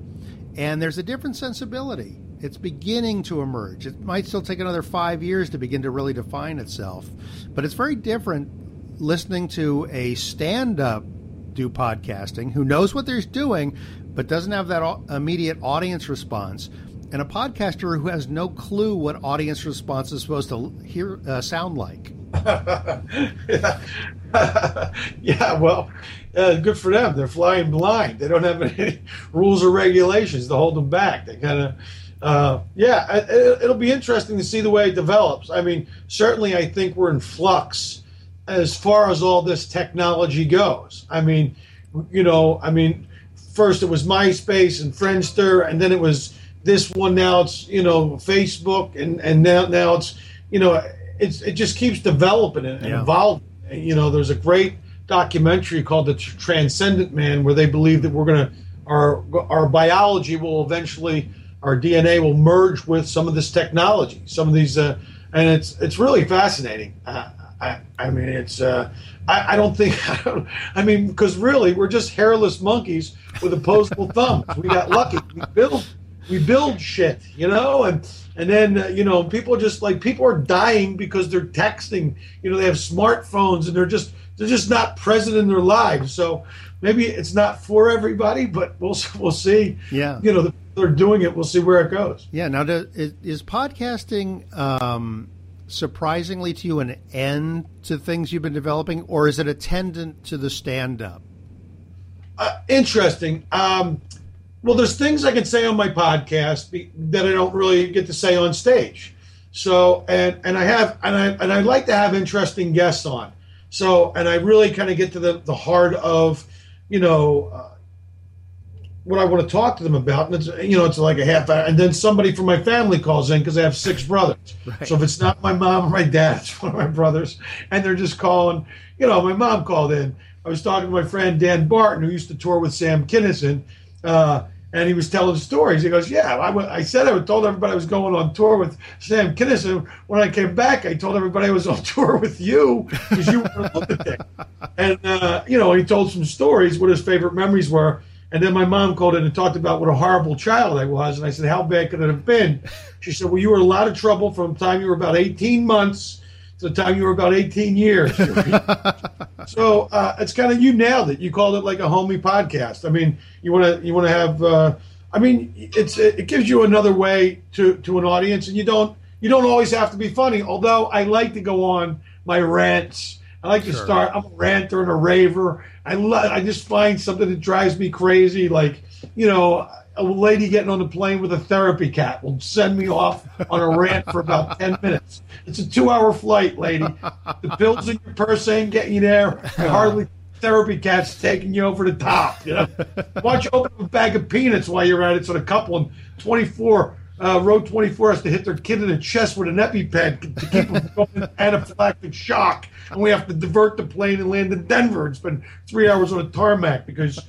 And there's a different sensibility. It's beginning to emerge. It might still take another five years to begin to really define itself, but it's very different listening to a stand up do podcasting who knows what they're doing but doesn't have that immediate audience response and a podcaster who has no clue what audience response is supposed to hear uh, sound like yeah, well, uh, good for them. They're flying blind. They don't have any rules or regulations to hold them back. They kind of, uh, yeah, it, it'll be interesting to see the way it develops. I mean, certainly, I think we're in flux as far as all this technology goes. I mean, you know, I mean, first it was MySpace and Friendster, and then it was this one. Now it's you know Facebook, and and now now it's you know it's it just keeps developing and, Yeah. evolving. You know, there's a great documentary called The Transcendent Man where they believe that we're gonna our our biology will eventually our DNA will merge with some of this technology, some of these, uh, and it's it's really fascinating. Uh, I, I mean, it's uh, I, I don't think I, don't, I mean because really we're just hairless monkeys with opposable thumbs. We got lucky. We build we build shit, you know, and and then uh, you know people just like people are dying because they're texting. You know, they have smartphones and they're just they're just not present in their lives. So maybe it's not for everybody, but we'll we'll see. Yeah. you know, they're doing it. We'll see where it goes. Yeah. Now, do, is, is podcasting um, surprisingly to you an end to things you've been developing, or is it attendant to the stand-up? Uh, interesting. Um, well, there's things I can say on my podcast be, that I don't really get to say on stage. So, and and I have, and I and I like to have interesting guests on. So, and I really kind of get to the the heart of, you know. Uh, what I want to talk to them about, and it's you know it's like a half hour, and then somebody from my family calls in because I have six brothers. So if it's not my mom or my dad, it's one of my brothers, and they're just calling. You know, my mom called in. I was talking to my friend Dan Barton, who used to tour with Sam Kinison, uh, and he was telling stories. He goes, "Yeah, I, w- I said I would told everybody I was going on tour with Sam Kinison. When I came back, I told everybody I was on tour with you because you were a lunatic." And uh, you know, he told some stories what his favorite memories were. And then my mom called in and talked about what a horrible child I was. And I said, How bad could it have been? She said, Well, you were a lot of trouble from the time you were about 18 months to the time you were about 18 years. so uh, it's kind of, you nailed it. You called it like a homie podcast. I mean, you want to, you want to have, uh, I mean, it's, it gives you another way to, to an audience and you don't, you don't always have to be funny. Although I like to go on my rants. I like to start. I'm a ranter and a raver. I love. I just find something that drives me crazy, like you know, a lady getting on the plane with a therapy cat will send me off on a rant for about ten minutes. It's a two-hour flight, lady. The pills in your purse ain't getting you there. Hardly therapy cat's taking you over the top. You know, why don't you open up a bag of peanuts while you're at it, so the couple in 24. Uh, row 24 has to hit their kid in the chest with an EpiPen to keep them from anaphylactic shock. And we have to divert the plane and land in Denver and spend three hours on a tarmac because.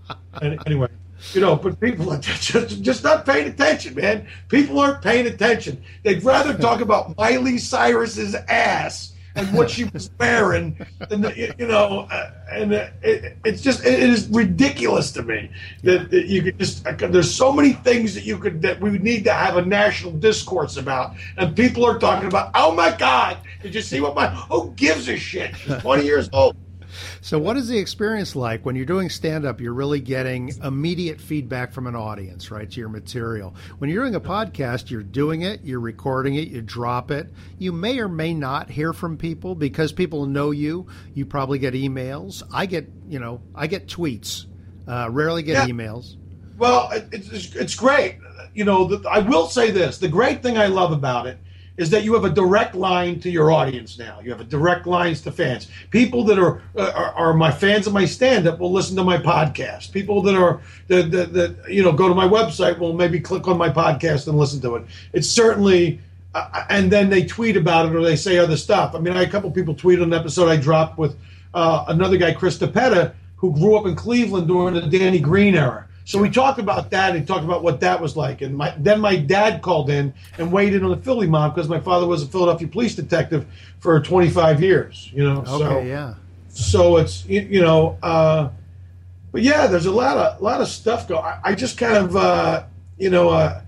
anyway, you know, but people are just, just not paying attention, man. People aren't paying attention. They'd rather talk about Miley Cyrus's ass and what she was wearing than, the, you know, uh, and uh, it, it's just, it is ridiculous to me that, that you could just, there's so many things that you could, that we need to have a national discourse about. And people are talking about, oh my God, did you see what my, who gives a shit? She's 20 years old. So, what is the experience like when you're doing stand up? You're really getting immediate feedback from an audience, right, to your material. When you're doing a podcast, you're doing it, you're recording it, you drop it. You may or may not hear from people because people know you. You probably get emails. I get, you know, I get tweets, uh, rarely get Yeah. emails. Well, it's, it's great. You know, the, I will say this: the great thing I love about it is that you have a direct line to your audience now. You have a direct lines to fans. People that are uh, are, are my fans of my stand-up will listen to my podcast. People that are that, that, that you know go to my website will maybe click on my podcast and listen to it. It's certainly. Uh, and then they tweet about it or they say other stuff. I mean, I a couple people tweeted an episode I dropped with uh, another guy, Chris DePetta, who grew up in Cleveland during the Danny Greene era. So we talked about that and talked about what that was like. And my, then my dad called in and weighed in on the Philly mob because my father was a Philadelphia police detective for 25 years. You know, so Okay, yeah. so it's you, know, uh, but yeah, there's a lot of lot of stuff going. I, I just kind of uh, you know, uh,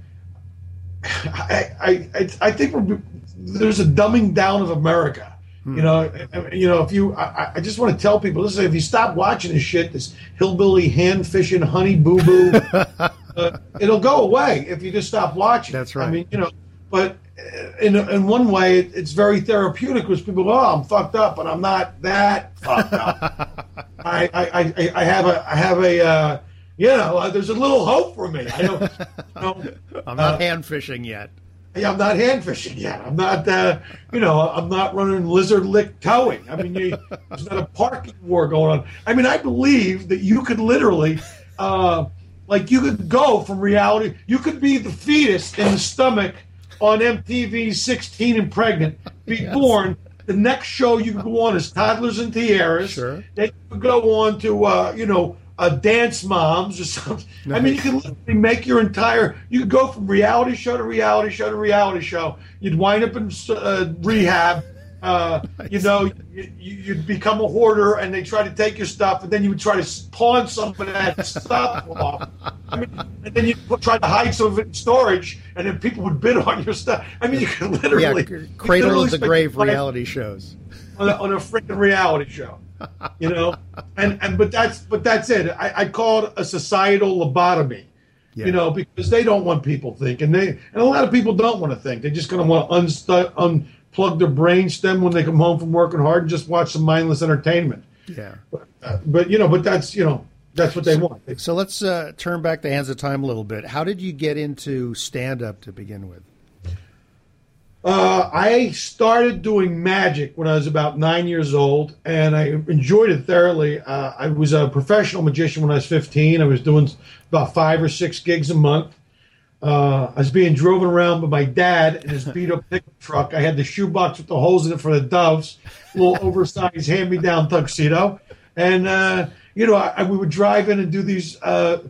I, I I I think we're, there's a dumbing down of America. You know, you know, if you, I, I just want to tell people, listen, if you stop watching this shit, this hillbilly hand fishing, honey boo boo, uh, it'll go away if you just stop watching. That's right. I mean, you know, but uh, in in one way, it, it's very therapeutic because people go, "Oh, I'm fucked up," but I'm not that fucked up. I, I, I, I have a, I have a, uh, you know, uh, there's a little hope for me. I don't, you know, I'm not uh, hand fishing yet. I'm not hand fishing yet. I'm not, uh, you know, I'm not running lizard lick towing. I mean, you, there's not a parking war going on. I mean, I believe that you could literally, uh, like, you could go from reality. You could be the fetus in the stomach on MTV 16 and pregnant, be born. The next show you could go on is Toddlers and Tiaras. Sure. Then you could go on to, uh, you know, uh, Dance Moms or something. I mean, you could literally make your entire. You could go from reality show to reality show to reality show. You'd wind up in uh, rehab. Uh, you know, you, you'd become a hoarder, and they try to take your stuff, and then you would try to pawn some of that stuff off. I mean, and then you try to hide some of it in storage, and then people would bid on your stuff. I mean, you could literally yeah, cradle of the grave reality shows. on a, on a freaking reality show. You know, and and but that's but that's it. I, I call it a societal lobotomy. Yeah. You know, because they don't want people thinking. They and a lot of people don't want to think. They're just going to want to unstu- unplug their brain stem when they come home from working hard and just watch some mindless entertainment. Yeah. Uh, but you know, but that's you know that's what they want. So let's uh, turn back the hands of time a little bit. How did you get into stand up to begin with? Uh, I started doing magic when I was about nine years old, and I enjoyed it thoroughly. Uh, I was a professional magician when I was 15. I was doing about five or six gigs a month. Uh, I was being driven around by my dad in his beat up pickup truck. I had the shoebox with the holes in it for the doves, little oversized hand me down tuxedo. And, uh, you know, I, I- we would drive in and do these, uh,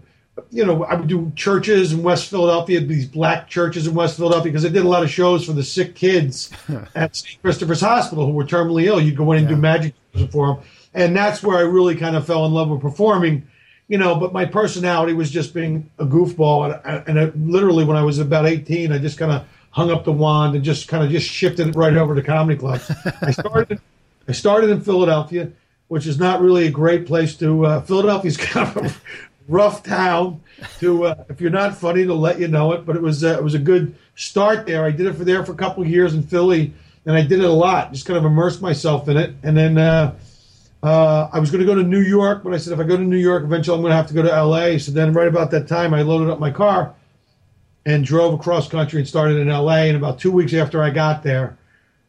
you know, I would do churches in West Philadelphia, these black churches in West Philadelphia, because I did a lot of shows for the sick kids at St. Christopher's Hospital who were terminally ill. You'd go in and do magic shows for them. And that's where I really kind of fell in love with performing, you know, but my personality was just being a goofball. And, and it, literally, when I was about 18, I just kind of hung up the wand and just kind of just shifted it right over to comedy clubs. I started, I started in Philadelphia, which is not really a great place to. Uh, Philadelphia's kind of a rough town. To uh, if you're not funny, to let you know it. But it was uh, it was a good start there. I did it for there for a couple years in Philly, and I did it a lot. Just kind of immersed myself in it, and then. Uh, uh, I was going to go to New York, but I said if I go to New York, eventually I'm going to have to go to LA. So then, right about that time, I loaded up my car and drove across country and started in LA. And about two weeks after I got there,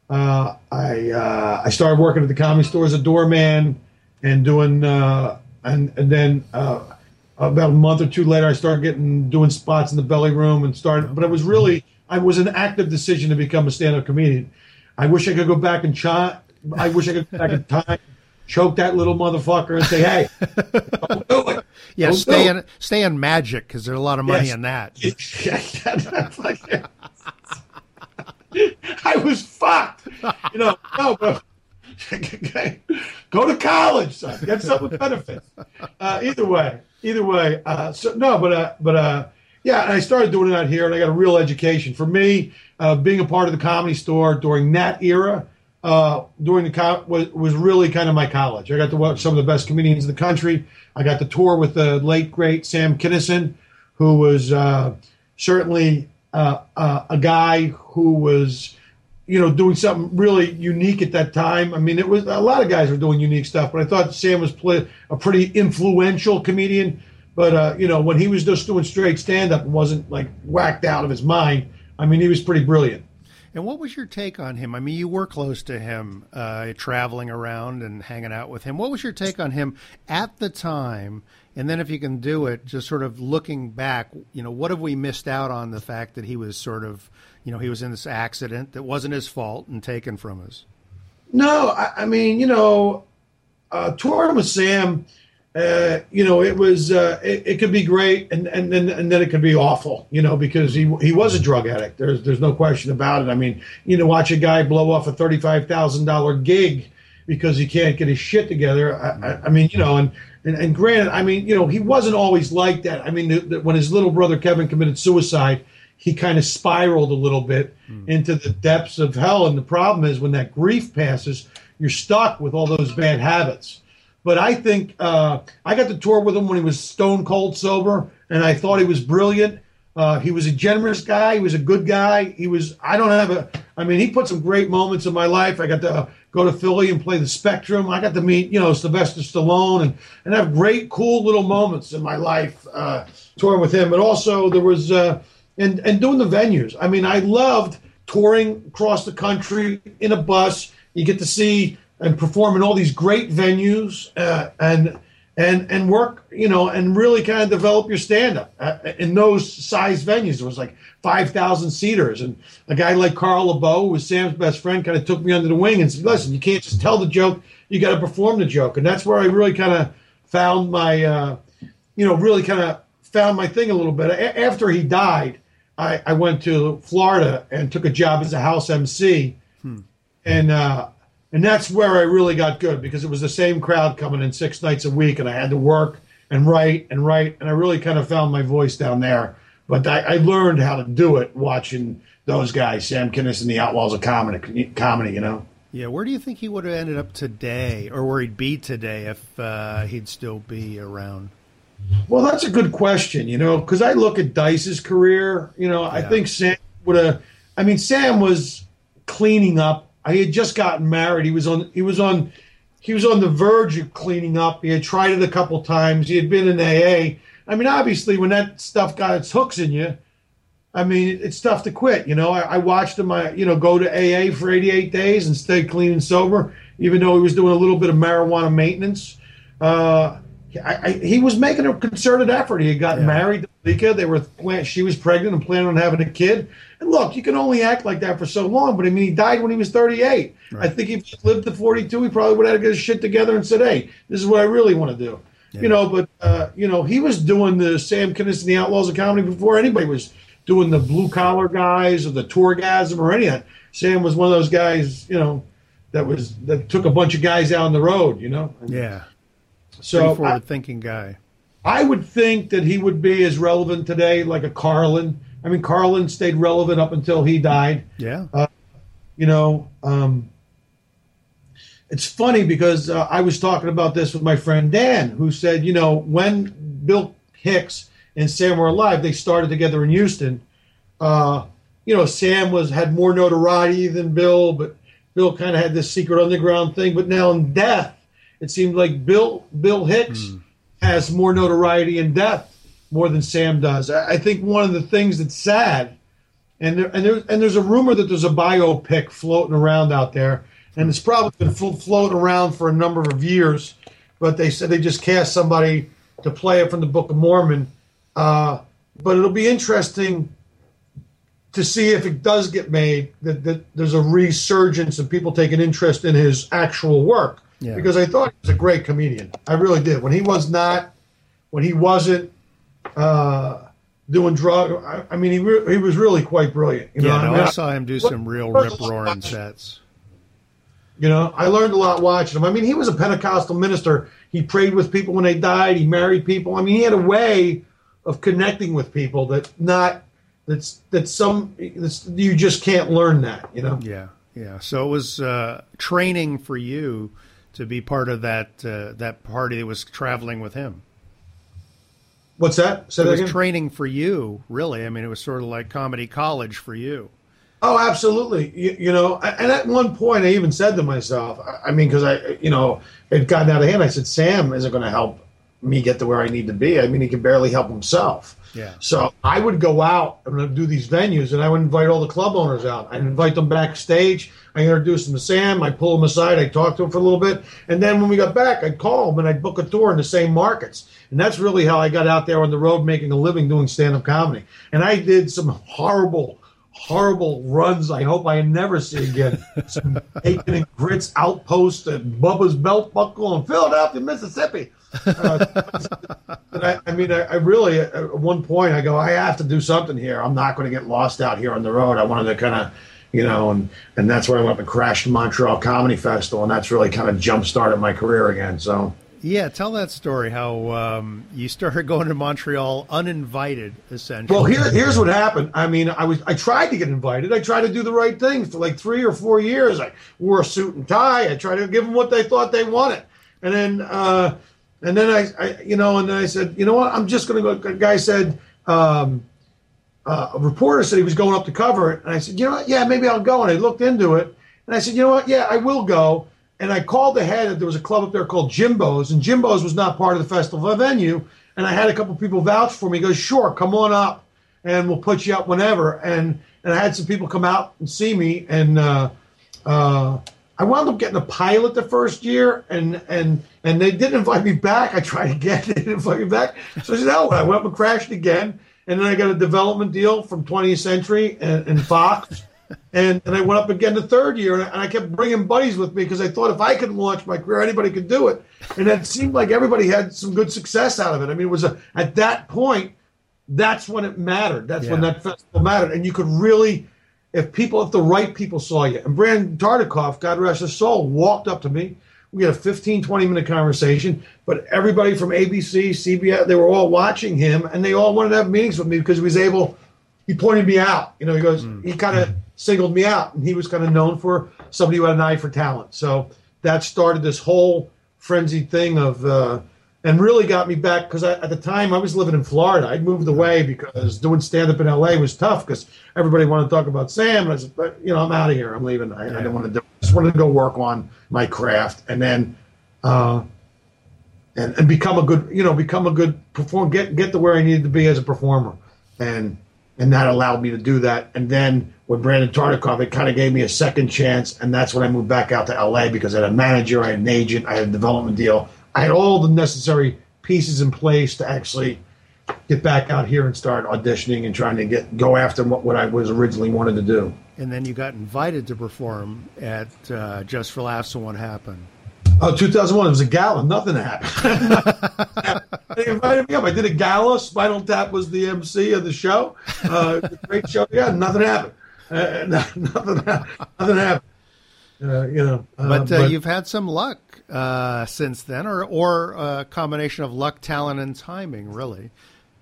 uh, I uh, I started working at the comedy store as a doorman and doing uh, and and then uh, about a month or two later, I started getting doing spots in the belly room and started. But it was really I was an active decision to become a stand-up comedian. I wish I could go back and chi- I wish I could go back in time, choke that little motherfucker, and say, "Hey, don't do it." Yeah, Don't stay in stay in magic because there's a lot of money Yes. in that. I was fucked. You know, no, but go to college, son. Get some benefits. Uh, either way, either way. Uh, so no, but uh, but uh, yeah, I started doing it out here, and I got a real education. For me, uh, being a part of the comedy store during that era, uh, during the co- was was really kind of my college. I got to watch some of the best comedians in the country. I got to tour with the late great Sam Kinison, who was certainly a guy who was, you know, doing something really unique at that time. I mean, it was a lot of guys were doing unique stuff, but I thought Sam was play, a pretty influential comedian. But uh, you know, when he was just doing straight stand up and wasn't like whacked out of his mind, I mean, he was pretty brilliant. And what was your take on him? I mean, you were close to him, uh, traveling around and hanging out with him. What was your take on him at the time? And then, if you can do it, just sort of looking back, you know, what have we missed out on the fact that he was sort of, you know, he was in this accident that wasn't his fault and taken from us? No, I, I mean, you know, uh, touring with Sam, uh, you know, it was uh, it, it could be great, and and then and then it could be awful, you know, because he he was a drug addict. There's there's no question about it. I mean, you know, watch a guy blow off a thirty five thousand dollar gig because he can't get his shit together. I, I, I mean, you know, and, and and granted, I mean, you know, he wasn't always like that. I mean, the, the, when his little brother Kevin committed suicide, he kind of spiraled a little bit into the depths of hell. And the problem is when that grief passes, you're stuck with all those bad habits. But I think uh, I got to tour with him when he was stone cold sober, and I thought he was brilliant. Uh, he was a generous guy. He was a good guy. He was. I don't have a. I mean, he put some great moments in my life. I got to go to Philly and play the Spectrum. I got to meet, you know, Sylvester Stallone and and have great, cool little moments in my life uh, touring with him. But also there was uh, and and doing the venues. I mean, I loved touring across the country in a bus. You get to see and perform in all these great venues uh, and and and work, you know, and really kind of develop your stand up uh, in those size venues. It was like five thousand seaters, and a guy like Carl LaBove, who was Sam's best friend, kind of took me under the wing and said, "Listen, you can't just tell the joke; you got to perform the joke." And that's where I really kind of found my, uh, you know, really kind of found my thing a little bit. A- after he died, I, I went to Florida and took a job as a house MC, and uh, and that's where I really got good because it was the same crowd coming in six nights a week, and I had to work and write and write, and I really kind of found my voice down there. But I, I learned how to do it watching those guys, Sam Kinison and the Outlaws of Comedy. Comedy, you know. Yeah, where do you think he would have ended up today, or where he'd be today if uh, he'd still be around? Well, that's a good question, you know, because I look at Dice's career. You know, I think Sam would have. I mean, Sam was cleaning up. He had just gotten married. He was on. He was on. He was on the verge of cleaning up. He had tried it a couple times. He had been in AA. I mean, obviously, when that stuff got its hooks in you, I mean, it's tough to quit. You know, I, I watched him. I you know go to AA for 88 days and stay clean and sober, even though he was doing a little bit of marijuana maintenance. Uh, I, I, he was making a concerted effort. He had gotten married to Malika. They were plan- she was pregnant and planning on having a kid. And look, you can only act like that for so long. But I mean, he died when he was 38. I think if he lived to 42, he probably would have had to get his shit together and said, "Hey, this is what I really want to do." You know, but uh, you know, he was doing the Sam Kinison and the Outlaws of Comedy before anybody was doing the blue collar guys or the tourgasm or any of that. Sam was one of those guys, you know, that was that took a bunch of guys out on the road. You know, Yeah. So, Pretty I- forward-thinking guy. I would think that he would be as relevant today like a Carlin. I mean, Carlin stayed relevant up until he died. Yeah. Uh, you know, um, it's funny because uh, I was talking about this with my friend Dan, who said, you know, when Bill Hicks and Sam were alive, they started together in Houston. Uh, you know, Sam was had more notoriety than Bill, but Bill kind of had this secret underground thing. But now in death, it seemed like Bill Bill Hicks has more notoriety in death more than Sam does. I, I think one of the things that's sad, and there, and there, and there's a rumor that there's a biopic floating around out there, and it's probably been flo- floating around for a number of years, but they said they just cast somebody to play it from the Book of Mormon. Uh, but it'll be interesting to see if it does get made that, that there's a resurgence of people taking interest in his actual work Yeah. because I thought he was a great comedian. I really did. When he was not, when he wasn't uh, doing drug, I, I mean, he re- he was really quite brilliant. You know, yeah, I, mean, I saw him do some real rip roaring sets. You know, I learned a lot watching him. I mean, he was a Pentecostal minister. He prayed with people when they died. He married people. I mean, he had a way of connecting with people that not that's that some that's, you just can't learn that. You know. Yeah, yeah. So it was uh, training for you to be part of that uh, that party that was traveling with him. What's that? Say it that was again? training for you, really. I mean, it was sort of like comedy college for you. Oh, absolutely. You, you know, and at one point I even said to myself, I- mean, because I, you know, it had gotten out of hand. I said, Sam isn't going to help me get to where I need to be. I mean, he can barely help himself. Yeah. So I would go out and do these venues, and I would invite all the club owners out. I'd invite them backstage. I introduce him to Sam. I pull him aside. I talk to him for a little bit, and then when we got back, I'd call them and I'd book a tour in the same markets. And that's really how I got out there on the road, making a living doing stand-up comedy. And I did some horrible, horrible runs. I hope I never see again. some bacon and grits outpost at Bubba's Belt Buckle in Philadelphia, Mississippi. Uh, I, I mean, I, I really at one point I go, I have to do something here. I'm not going to get lost out here on the road. I wanted to kind of, you know, and and that's where I went up and crashed the Montreal Comedy Festival, and that's really kind of jump started my career again. So. Yeah, tell that story. How um, you started going to Montreal uninvited, essentially. Well, here, here's what happened. I mean, I was I tried to get invited. I tried to do the right thing for like three or four years. I wore a suit and tie. I tried to give them what they thought they wanted, and then uh, and then I, I you know, and then I said, you know what, I'm just going to go. A guy said. Um, uh, a reporter said he was going up to cover it, and I said, you know what, yeah, maybe I'll go. And I looked into it, and I said, you know what, yeah, I will go and I called ahead. That there was a club up there called Jimbo's, and Jimbo's was not part of the festival venue. And I had a couple people vouch for me. He goes, sure, come on up, and we'll put you up whenever. And and I had some people come out and see me, and uh, uh, I wound up getting a pilot the first year, and and and they didn't invite me back. I tried again, they didn't invite me back. So I said, no, I went up and crashed again, and then I got a development deal from 20th Century and, and Fox. And, and I went up again the third year, and I, and I kept bringing buddies with me because I thought if I could launch my career, anybody could do it. And it seemed like everybody had some good success out of it. I mean, it was a, at that point, that's when it mattered. That's when that festival mattered, and you could really, if people, if the right people saw you. And Brandon Tartikoff, God rest his soul, walked up to me. We had a 15, 20 minute conversation, but everybody from ABC, CBS, they were all watching him, and they all wanted to have meetings with me because he was able he pointed me out. You know, he goes, he kind of singled me out, and he was kind of known for somebody who had an eye for talent. So that started this whole frenzied thing of, uh, and really got me back because at the time I was living in Florida. I'd moved away because doing stand up in LA was tough because everybody wanted to talk about Sam. And I said, but, you know, I'm out of here. I'm leaving. I, I didn't want to do. Wanted to go work on my craft, and then. Uh, and, and become a good, you know, become a good perform, get get to where I needed to be as a performer, and and that allowed me to do that. And then with Brandon Tartikoff, it kind of gave me a second chance, and that's when I moved back out to LA because I had a manager, I had an agent, I had a development deal, I had all the necessary pieces in place to actually get back out here and start auditioning and trying to get go after what, what I was originally wanted to do. And then you got invited to perform at uh, Just for Laughs and What Happened. Oh, 2001, it was a gala. Nothing happened. they invited me up. I did a gala. Spinal Tap was the MC of the show. Uh, great show. Yeah, nothing happened. Uh, nothing, nothing happened. Uh, you know, uh, But, uh, you've had some luck uh, since then, or or a combination of luck, talent, and timing, really.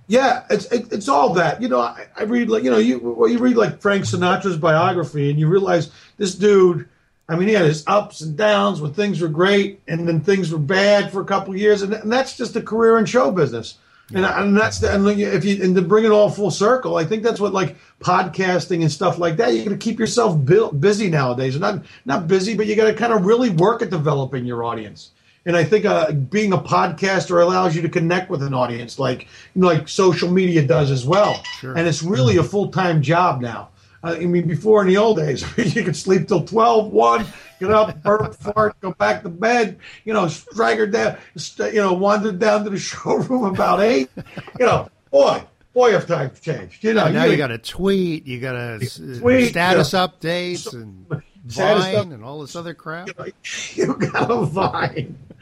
Yeah, it's it, it's all that. You know, I, I read like you know you well you read like Frank Sinatra's biography and you realize this dude. I mean, he had his ups and downs when things were great and then things were bad for a couple of years, and, and that's just a career in show business. And, and that's the, and if you and to bring it all full circle, I think that's what like podcasting and stuff like that. You got to keep yourself bu- busy nowadays. Not not busy, but you got to kind of really work at developing your audience. And I think uh, being a podcaster allows you to connect with an audience, like you know, like social media does as well. Sure. And it's really a full time job now. Uh, I mean, before in the old days, you could sleep till 12, 1, get up, burp, fart, go back to bed, you know, stagger down, st- you know, wander down to the showroom about 8. You know, boy, boy, if times changed. You know, now you got to tweet, you got to status yeah. updates and Status Vine up- and all this other crap. You got a Vine.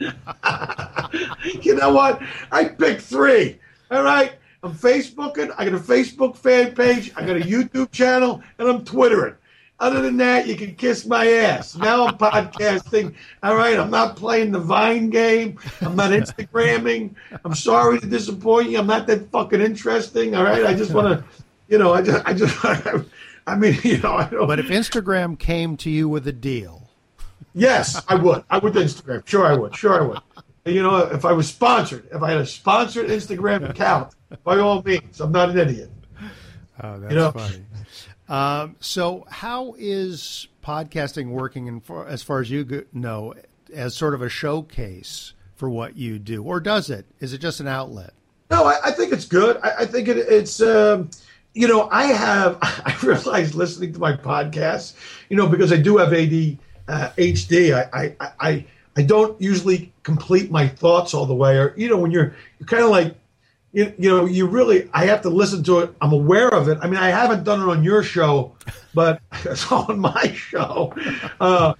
you know what? I picked three. All right. I'm Facebooking. I got a Facebook fan page. I got a YouTube channel, and I'm Twittering. Other than that, you can kiss my ass. Now I'm podcasting. All right. I'm not playing the Vine game. I'm not Instagramming. I'm sorry to disappoint you. I'm not that fucking interesting. All right. I just want to, you know, I just, I just, I mean, you know, I don't. But if Instagram came to you with a deal, Yes, I would. I would Instagram. Sure, I would. Sure, I would. And, You know, if I was sponsored, if I had a sponsored Instagram account, by all means, I'm not an idiot. Oh, that's You know? funny. Um, so, how is podcasting working in far, as far as you know as sort of a showcase for what you do, or does it? Is it just an outlet? No, I, I think it's good. I, I think it, it's, um, you know, I have, I realized listening to my podcast, you know, because I do have AD, uh, HD, I, I, I, I don't usually complete my thoughts all the way. Or, you know, when you're, you're kind of like, you, you know, you really, I have to listen to it. I'm aware of it. I mean, I haven't done it on your show, but it's on my show. Uh,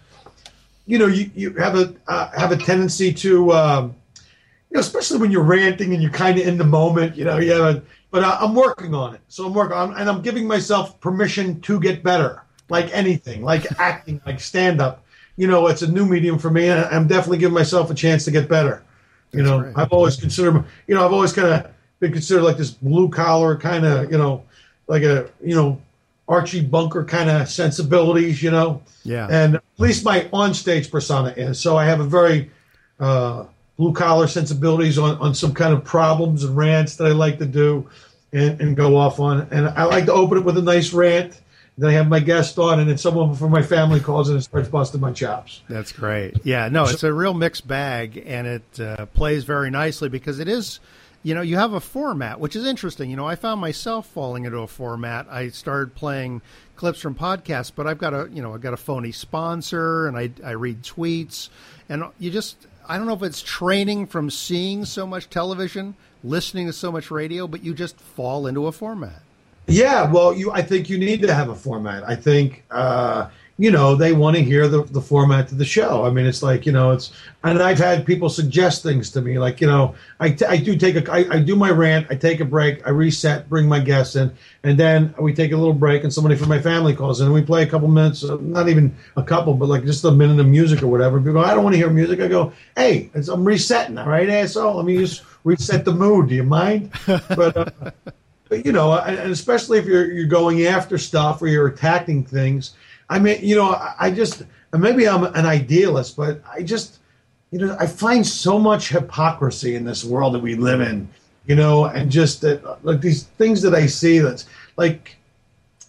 you know, you, you have a uh, have a tendency to, um, you know, especially when you're ranting and you're kind of in the moment, you know, you haven't. But I, I'm working on it, so I'm working, on, and I'm giving myself permission to get better, like anything, like acting, like stand up. You know, it's a new medium for me, and I'm definitely giving myself a chance to get better. You know, I've always considered, you know, I've always kind of been considered like this blue collar kind of, you know, like a, you know, Archie Bunker kind of sensibilities, you know. Yeah. And at least my onstage persona is. So I have a very uh, blue collar sensibilities on, on some kind of problems and rants that I like to do and, and go off on. And I like to open it with a nice rant. Then I have my guest on, and then someone from my family calls in and starts busting my chops. That's great. Yeah, no, it's a real mixed bag, and it uh, plays very nicely because it is, you know, you have a format, which is interesting. You know, I found myself falling into a format. I started playing clips from podcasts, but I've got a, you know, I've got a phony sponsor, and I, I read tweets, and you just, I don't know if it's training from seeing so much television, listening to so much radio, but you just fall into a format. Yeah, well, you. I think you need to have a format. I think uh, you know they want to hear the the format of the show. I mean, it's like you know, it's and I've had people suggest things to me, like you know, I, t- I do take a I, I do my rant, I take a break, I reset, bring my guests in, and then we take a little break, and somebody from my family calls in, and we play a couple minutes, uh, not even a couple, but like just a minute of music or whatever. People, go, I don't want to hear music. I go, hey, it's, I'm resetting, all right, asshole. Let me just reset the mood. Do you mind? But. Uh, but you know, and especially if you're you're going after stuff or you're attacking things. I mean, you know, I, just maybe I'm an idealist, but I just, you know, I find so much hypocrisy in this world that we live in. You know, and just that like these things that I see that's like,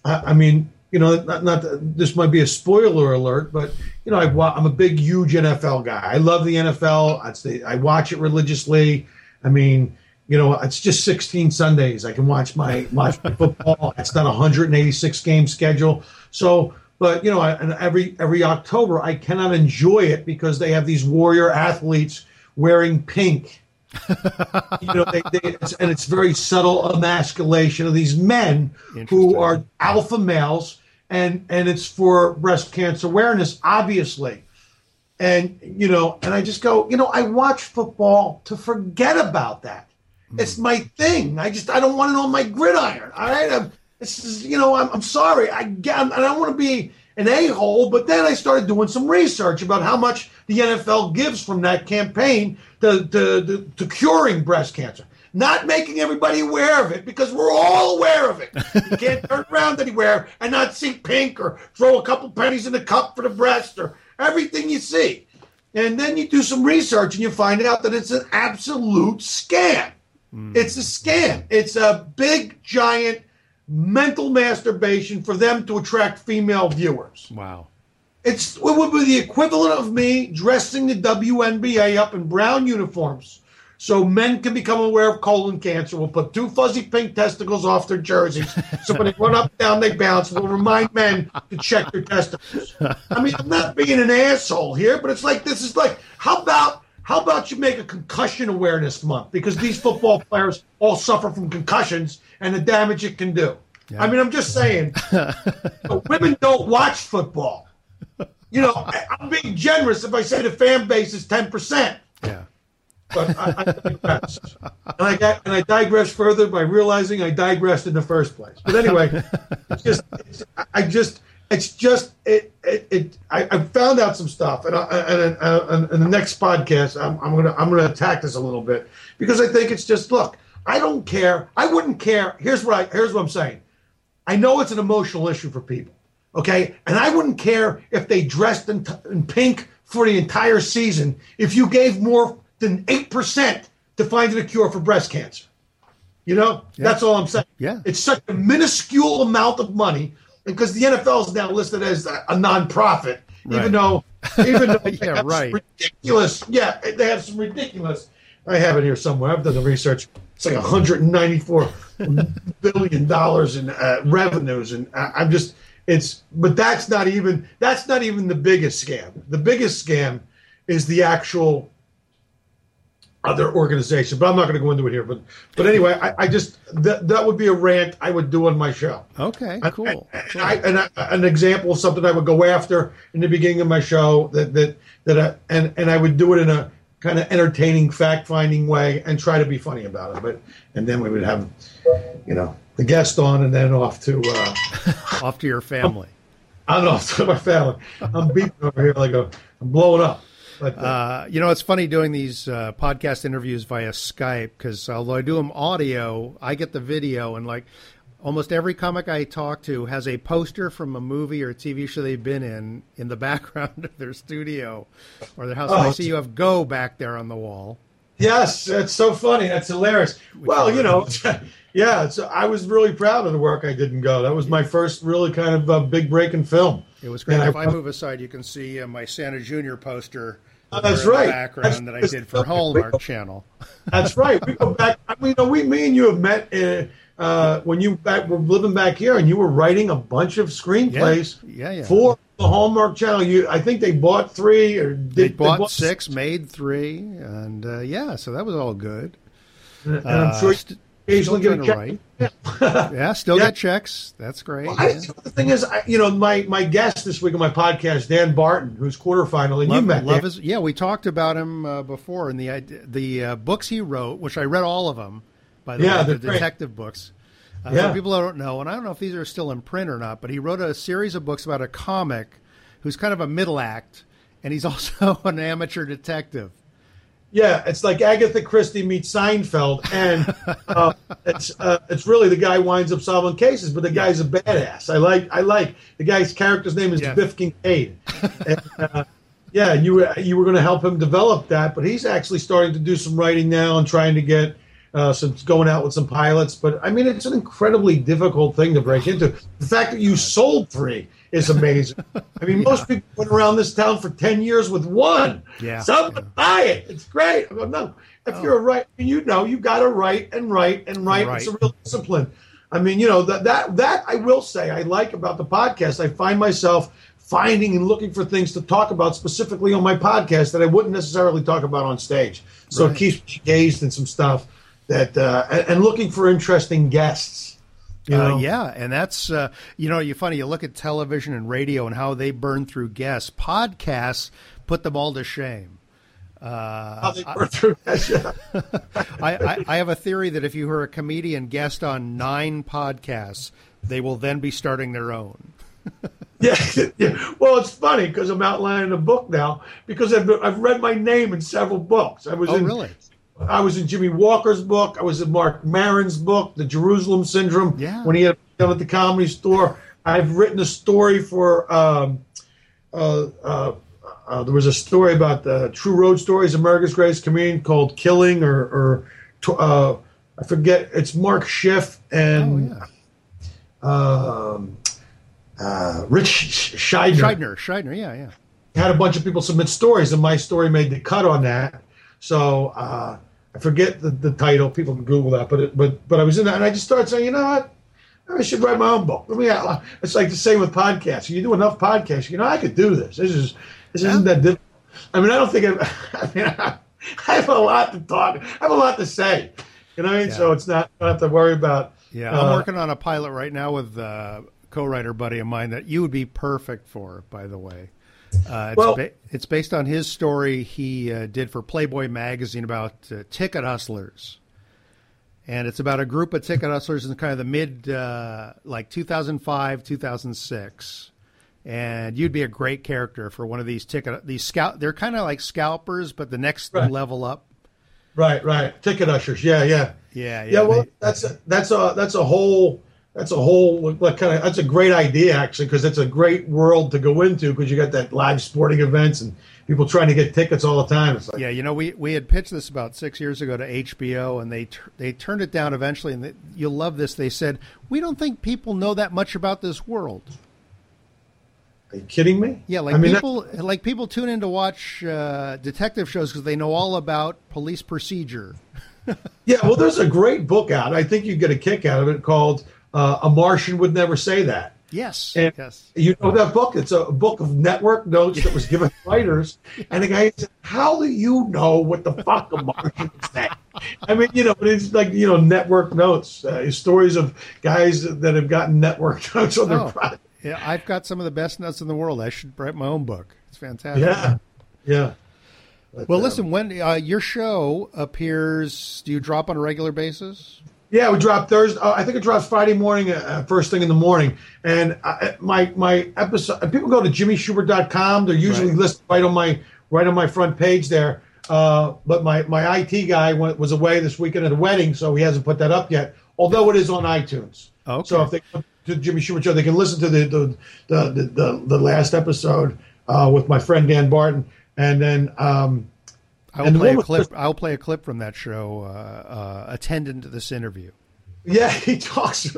I, I mean, you know, not, not this might be a spoiler alert, but you know, I, I'm a big, huge NFL guy. I love the NFL. Say I watch it religiously. I mean, you know, it's just 16 Sundays. I can watch my watch my football. It's not a 186 game schedule. So, but you know, and every every October I cannot enjoy it because they have these warrior athletes wearing pink. you know, they, they, it's, and it's very subtle emasculation of these men who are alpha males, and and it's for breast cancer awareness, obviously. And you know and i just go you know i watch football to forget about that. It's hmm. my thing. I just i don't want it on my gridiron all right? I'm, it's just, you know i'm, I'm sorry i get and i don't want to be an a-hole but then i started doing some research about how much the nfl gives from that campaign to, to, to, to curing breast cancer not making everybody aware of it because we're all aware of it. You can't turn around anywhere and not see pink or throw a couple pennies in the cup for the breast or everything you see. And then you do some research and you find out that it's an absolute scam. Hmm. It's a scam. It's a big, giant mental masturbation for them to attract female viewers. Wow. It's it would be the equivalent of me dressing the WNBA up in brown uniforms so men can become aware of colon cancer. We'll put two fuzzy pink testicles off their jerseys. So when they run up and down, they bounce. We'll remind men to check their testicles. I mean, I'm not being an asshole here, but it's like this is like how about how about you make a concussion awareness month because these football players all suffer from concussions and the damage it can do. I mean, I'm just saying, women don't watch football. You know, I'm being generous if I say the fan base is 10%. Yeah. But I, I digress. and I got, and I digress further by realizing I digressed in the first place. But anyway, it's just it's, I just it's just it it, it I, I found out some stuff, and I, and, and, and in the next podcast I'm, I'm gonna I'm gonna attack this a little bit because I think it's just look I don't care I wouldn't care. Here's what I here's what I'm saying. I know it's an emotional issue for people, okay, and I wouldn't care if they dressed in, in pink for the entire season if you gave more than 8% to finding a cure for breast cancer. You know, that's all I'm saying. Yeah. It's such a minuscule amount of money because the NFL is now listed as a, a nonprofit, Right. even though, even though they Yeah, have right. some ridiculous, yeah, they have some ridiculous. I have it here somewhere. I've done the research. It's like 194 billion dollars in uh, revenues, and I, I'm just, it's, but that's not even that's not even the biggest scam. The biggest scam is the actual other organization. But I'm not going to go into it here. But but anyway, I, I just that that would be a rant I would do on my show. Okay, cool. And, I, and I, an example of something I would go after in the beginning of my show that that that I, and and I would do it in a kind of entertaining, fact finding way, and try to be funny about it. But and then we would have, you know, the guest on, and then off to uh, off to your family. I'm off to my family. I'm beeping over here like a, I'm blowing up. Uh, you know, it's funny doing these uh, podcast interviews via Skype because although I do them audio, I get the video, and like almost every comic I talk to has a poster from a movie or a TV show they've been in in the background of their studio or their house. Oh, I see you have Go back there on the wall. Yes, it's so funny. That's hilarious. well, you know, yeah. It's, I was really proud of the work I did in Go. That was my first really kind of uh, big break in film. It was great. And if I, move aside, you can see uh, my Santa Junior poster. Oh, that's right. Background That's- that I did for Hallmark Channel. That's right. We go back. I mean, you know, we, me and you have met uh, uh, when you back, were living back here, and you were writing a bunch of screenplays Yeah, yeah. for the Hallmark Channel. You, I think they bought three or did, They bought six, made three, and uh, yeah, so that was all good. And I'm sure st- occasionally get a check. write. yeah, still Yeah. get checks. That's great. Well, I, the thing is, I, you know, my my guest this week on my podcast, Dan Barton, who's quarterfinal, and Love, you met love Dan. his, yeah, we talked about him uh, before in the the uh, books he wrote, which I read all of them. By the Yeah, way, the great. detective books. Uh, Yeah. For people don't know, and I don't know if these are still in print or not, but he wrote a series of books about a comic who's kind of a middle act, and he's also an amateur detective. Yeah, it's like Agatha Christie meets Seinfeld, and uh, it's uh, it's really the guy winds up solving cases, but the guy's a badass. I like I like the guy's character's name is Biff Kincaid. and, uh, yeah, you were you were going to help him develop that, but he's actually starting to do some writing now and trying to get uh, some going out with some pilots. But I mean, it's an incredibly difficult thing to break into. The fact that you sold three is amazing. I mean, most people went around this town for ten years with one. Yeah. Someone buy it. It's great. I go, no. If you're a right, you know, you got to write and write and write. It's a real discipline. I mean, you know that that that I will say I like about the podcast. I find myself finding and looking for things to talk about specifically on my podcast that I wouldn't necessarily talk about on stage. So Right. it keeps me engaged in some stuff that uh, and, and looking for interesting guests. You know? Uh, yeah, and that's uh, you know, you funny. You look at television and radio and how they burn through guests. Podcasts put them all to shame. Uh, How they burn through guests, yeah. I, I, I have a theory that if you hear a comedian guest on nine podcasts, they will then be starting their own. Yeah, yeah. Well, it's funny because I'm outlining a book now because I've I've read my name in several books. I was Oh, in really? I was in Jimmie Walker's book. I was in Marc Maron's book, The Jerusalem Syndrome. Yeah. When he had done at the Comedy Store, I've written a story for. Um, uh, uh, uh, there was a story about the True Road Stories, America's Greatest Comedian, called "Killing," or, or uh, I forget. It's Mark Schiff and oh, yeah. um, uh, Rich Scheidner. Scheidner, Scheidner, yeah, yeah. Had a bunch of people submit stories, and my story made the cut on that. So uh, I forget the, the title. People can Google that, but it, but but I was in that, and I just started saying, you know what? I should write my own book. Let me. It's like the same with podcasts. You do enough podcasts, you know, I could do this. This is this isn't that difficult. I mean, I don't think I. I mean, I, have a lot to talk. I have a lot to say. You know what I mean? So it's not. I don't have to worry about. Yeah, I'm uh, working on a pilot right now with a co-writer buddy of mine that you would be perfect for. By the way, uh, it's, Well- ba- it's based on his story he uh, did for Playboy magazine about uh, ticket hustlers, and it's about a group of ticket hustlers in kind of the mid, uh, like 2005, 2006. And you'd be a great character for one of these ticket these scout. They're kind of like scalpers, but the next Right. level up. Right, right. Ticket ushers. Yeah, yeah. Yeah, yeah. Yeah, well, they- that's a, that's a that's a whole that's a whole like kind of that's a great idea actually because it's a great world to go into because you got that live sporting events and people trying to get tickets all the time. It's like Yeah, you know, we, we had pitched this about six years ago to HBO, and they they turned it down eventually. And they, you'll love this. They said we don't think people know that much about this world. Are you kidding me? Yeah, like I mean, people like people tune in to watch uh, detective shows because they know all about police procedure. Yeah, well, there's a great book out. I think you get a kick out of it called uh, "A Martian Would Never Say That." Yes, And yes. You know that book? It's a book of network notes that was given to writers. And the guy said, How do you know what the fuck a Martian is saying? I mean, you know, but it's like, you know, network notes, uh, stories of guys that have gotten network notes on their Oh, product. yeah, I've got some of the best notes in the world. I should write my own book. It's fantastic. Yeah. Yeah. But, Well, uh, listen, when uh, your show appears, do you drop on a regular basis? Yeah, we drop Thursday. Uh, I think it drops Friday morning, uh, first thing in the morning. And I, my my episode. People go to jimmyshubert.com. They're usually Right. listed right on my right on my front page there. Uh, but my my IT guy went, was away this weekend at a wedding, so he hasn't put that up yet. Although it is on iTunes. Okay. So if they go to Jimmy Shubert show, they can listen to the the the the, the, the last episode uh, with my friend Dan Barton, and then. Um, I'll play a clip. I'll play a clip from that show, uh, uh, attendant to this interview. Yeah, he talks.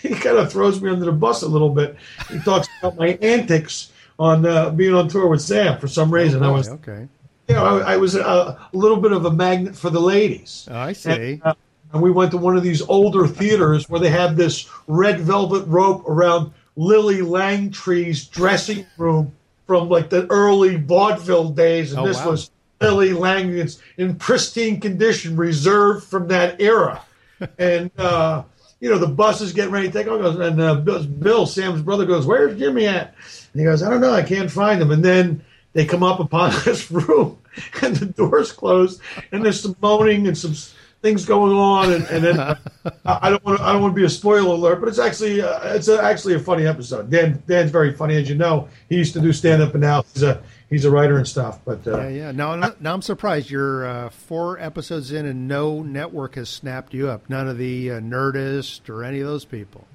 He kind of throws me under the bus a little bit. He talks about my antics on uh, being on tour with Sam for some reason. I was, Oh, okay. you know, I, I was a, a little bit of a magnet for the ladies. I see. And, uh, and we went to one of these older theaters where they have this red velvet rope around Lily Langtry's dressing room from like the early vaudeville days, and Oh, this wow. was Lily Lang in pristine condition, reserved from that era. and uh, you know the bus is getting ready to take off, and uh, Bill, Bill, Sam's brother, goes, "Where's Jimmy at?" And he goes, "I don't know, I can't find him." And then they come up upon this room, and the doors closed, and there's some moaning and some things going on, and, and then I, I don't want to, I don't want to be a spoiler alert, but it's actually uh, it's a, actually a funny episode. Dan Dan's very funny, as you know. He used to do stand up, and now he's a he's a writer and stuff. But uh, Yeah, yeah. Now, now- now I'm surprised. You're uh, four episodes in, and no network has snapped you up. None of the uh, Nerdist or any of those people.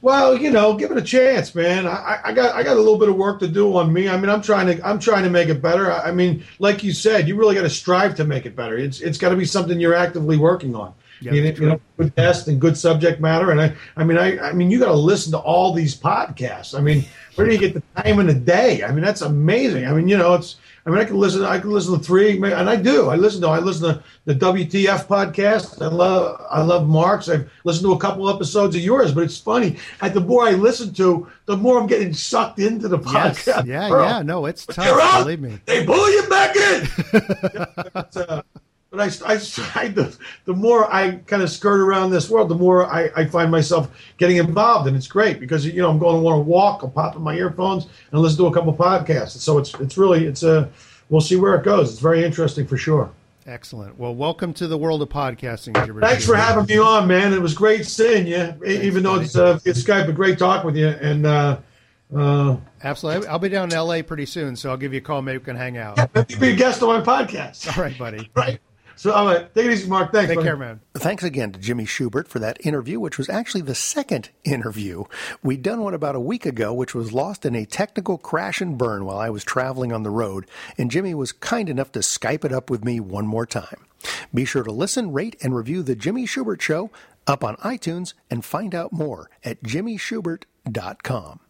Well, you know, give it a chance, man. I, I got I got a little bit of work to do on me. I mean, I'm trying to I'm trying to make it better. I, I mean, like you said, you really got to strive to make it better. It's it's got to be something you're actively working on. Yeah, you, know, that's you know, good test and good subject matter. And I I mean I I mean you got to listen to all these podcasts. I mean, where do you get the time in a day? I mean, that's amazing. I mean, you know, it's I mean, I can listen. I can listen to three, and I do. I listen to. I listen to the WTF podcast. I love. I love Mark's. I've listened to a couple episodes of yours, but it's funny. And the more I listen to, the more I'm getting sucked into the Yes. podcast. Yeah, Earl, yeah. No, it's But tough. you're out. Believe me. They pull you back in. but, uh, but I, I tried the, the more I kind of skirt around this world, the more I, I find myself getting involved, and it's great because you know I'm going to want to walk, I'll pop in my earphones and listen to a couple podcasts. So it's it's really it's a we'll see where it goes. It's very interesting for sure. Excellent. Well, welcome to the world of podcasting. Gilbert. Thanks for having me on, man. It was great seeing you, e- even though it's uh, it's Skype. But great talk with you, and uh, uh, Absolutely. I'll be down in L.A. pretty soon, so I'll give you a call. Maybe we can hang out. maybe be a guest on my podcast. All right, buddy. Right. So, all right, take it easy, Marc. Thanks. Take buddy. care, man. Thanks again to Jimmy Shubert for that interview, which was actually the second interview. We'd done one about a week ago, which was lost in a technical crash and burn while I was traveling on the road, and Jimmy was kind enough to Skype it up with me one more time. Be sure to listen, rate, and review The Jimmy Shubert Show up on iTunes and find out more at jimmyshubert.com.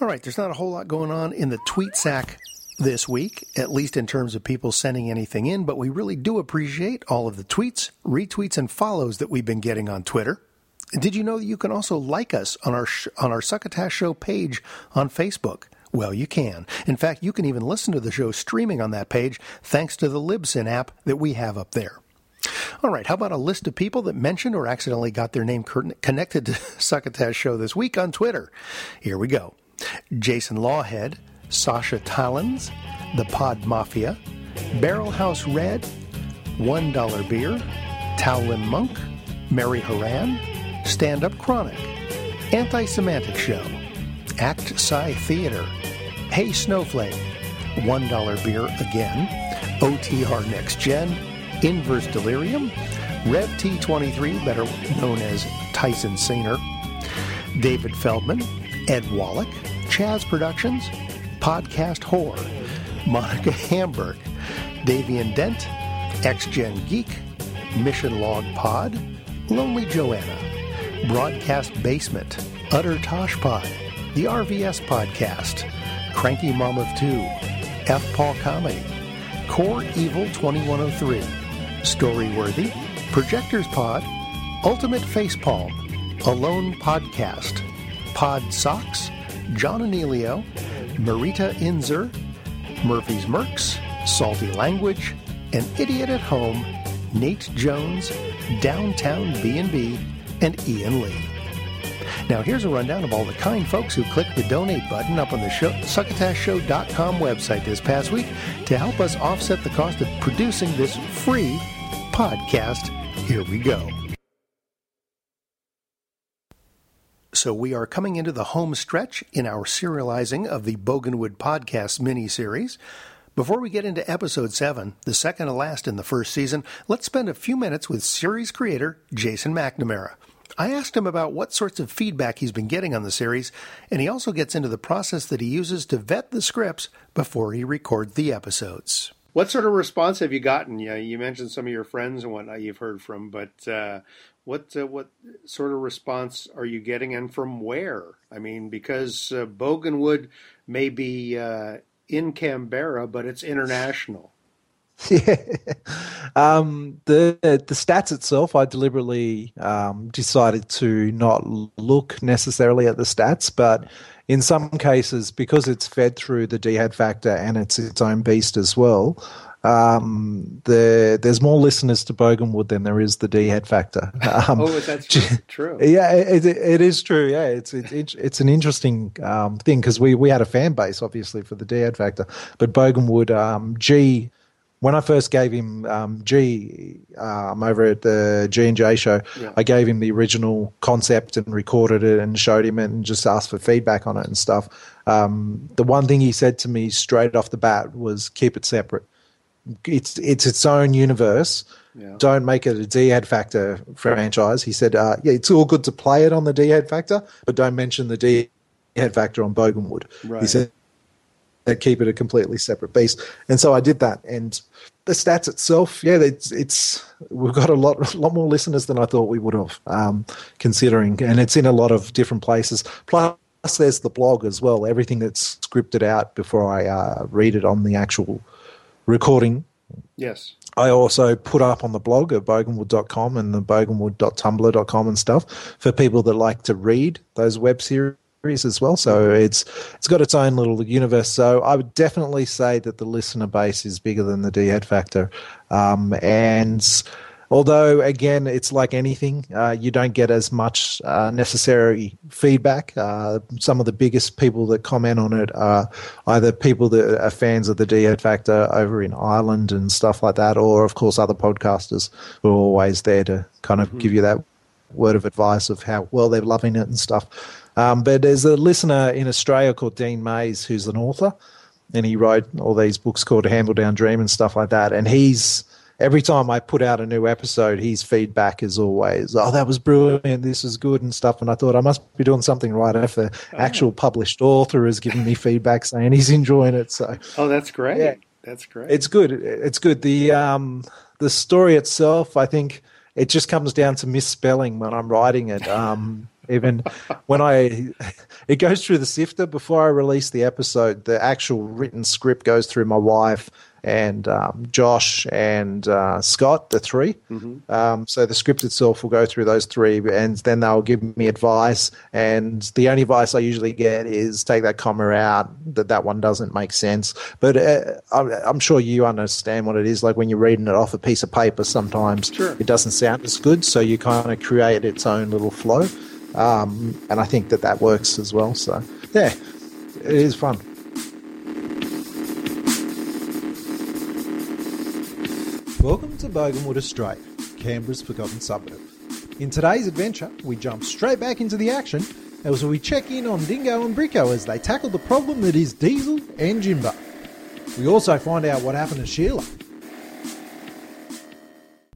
All right, there's not a whole lot going on in the tweet sack this week, at least in terms of people sending anything in, but we really do appreciate all of the tweets, retweets, and follows that we've been getting on Twitter. Did you know that you can also like us on our sh- on our Succotash Show page on Facebook? Well, you can. In fact, you can even listen to the show streaming on that page thanks to the Libsyn app that we have up there. All right, how about a list of people that mentioned or accidentally got their name connected to Succotash Show this week on Twitter? Here we go. Jason Lawhead, Sasha Talons, The Pod Mafia, Barrel House Red, One Dollar Beer, Towlin Monk, Mary Haran, Stand Up Chronic, Anti Semantic Show, Act Psi Theater, Hey Snowflake, One Dollar Beer Again, OTR Next Gen, Inverse Delirium, Rev T23, better known as Tyson Sainer, David Feldman, Ed Wallach, Chaz Productions, Podcast Whore, Monica Hamburg, Davian Dent, XGen Geek, Mission Log Pod, Lonely Joanna, Broadcast Basement, Utter Tosh Pod, The RVS Podcast, Cranky Mom of Two, F. Paul Comedy, Core Evil 2103, Storyworthy, Projectors Pod, Ultimate Facepalm, Alone Podcast, Pod Socks, John Anelio, Marita Inzer, Murphy's Mercs, Salty Language, An Idiot at Home, Nate Jones, Downtown B&B, and Ian Lee. Now, here's a rundown of all the kind folks who clicked the donate button up on the show, succotashshow.com website this past week to help us offset the cost of producing this free podcast. Here we go. So, we are coming into the home stretch in our serializing of the Boganwood Podcast mini series. Before we get into episode 7, the second to last in the first season, let's spend a few minutes with series creator Jason McNamara. I asked him about what sorts of feedback he's been getting on the series, and he also gets into the process that he uses to vet the scripts before he records the episodes. What sort of response have you gotten? Yeah, you mentioned some of your friends and whatnot you've heard from, but uh, what uh, what sort of response are you getting, and from where? I mean, because uh, Boganwood may be uh, in Canberra, but it's international. Yeah. Um, the the stats itself, I deliberately um, decided to not look necessarily at the stats, but in some cases, because it's fed through the D head factor and it's its own beast as well, um, the, there's more listeners to Boganwood than there is the D head factor. Um, oh, that's true. true. Yeah, it, it is true. Yeah, it's it's it's an interesting um, thing because we we had a fan base obviously for the D head factor, but Boganwood um, G. When I first gave him um, G um, over at the G and J show, Yeah. I gave him the original concept and recorded it and showed him it and just asked for feedback on it and stuff. Um, the one thing he said to me straight off the bat was keep it separate. It's it's its own universe. Yeah. Don't make it a D head factor franchise. He said, uh, yeah, it's all good to play it on the D head factor, but don't mention the D head factor on Boganwood. Right. He said that keep it a completely separate beast. And so I did that. And the stats itself, yeah, it's it's we've got a lot a lot more listeners than I thought we would have, um, considering, and it's in a lot of different places. Plus, there's the blog as well. Everything that's scripted out before I uh, read it on the actual recording. Yes. I also put up on the blog at boganwood.com and the boganwood.tumblr.com and stuff for people that like to read those web series as well. So it's it's got its own little universe. So I would definitely say that the listener base is bigger than the D head factor. Um, and although again it's like anything, uh, you don't get as much uh, necessary feedback. Uh, some of the biggest people that comment on it are either people that are fans of the D factor over in Ireland and stuff like that, or of course other podcasters who are always there to kind of give you that word of advice of how well they're loving it and stuff. Um, but there's a listener in Australia called Dean Mayes who's an author, and he wrote all these books called Hambledown Dream and stuff like that. And he's every time I put out a new episode, his feedback is always, "Oh, that was brilliant. This is good and stuff." And I thought I must be doing something right if the actual published author is giving me feedback saying he's enjoying it. So Oh, that's great. Yeah. That's great. it's good. It's good. The um the story itself, I think it just comes down to misspelling when I'm writing it. Um even when I it goes through the sifter before I release the episode, the actual written script goes through my wife and um, Josh and uh, Scott, the 3 Um, so the script itself will go through those three, and then they'll give me advice. And the only advice I usually get is take that comma out. That that one doesn't make sense. But uh, I'm, I'm sure you understand what it is. Like when you're reading it off a piece of paper, sometimes it doesn't sound as good. So you kind of create its own little flow. Um, and I think that that works as well. So yeah, it is fun. Welcome to Boganwood, Australia, Canberra's forgotten suburb. In today's adventure, we jump straight back into the action as we check in on Dingo and Bricko as they tackle the problem that is Diesel and Jimbo. We also find out what happened to Sheila.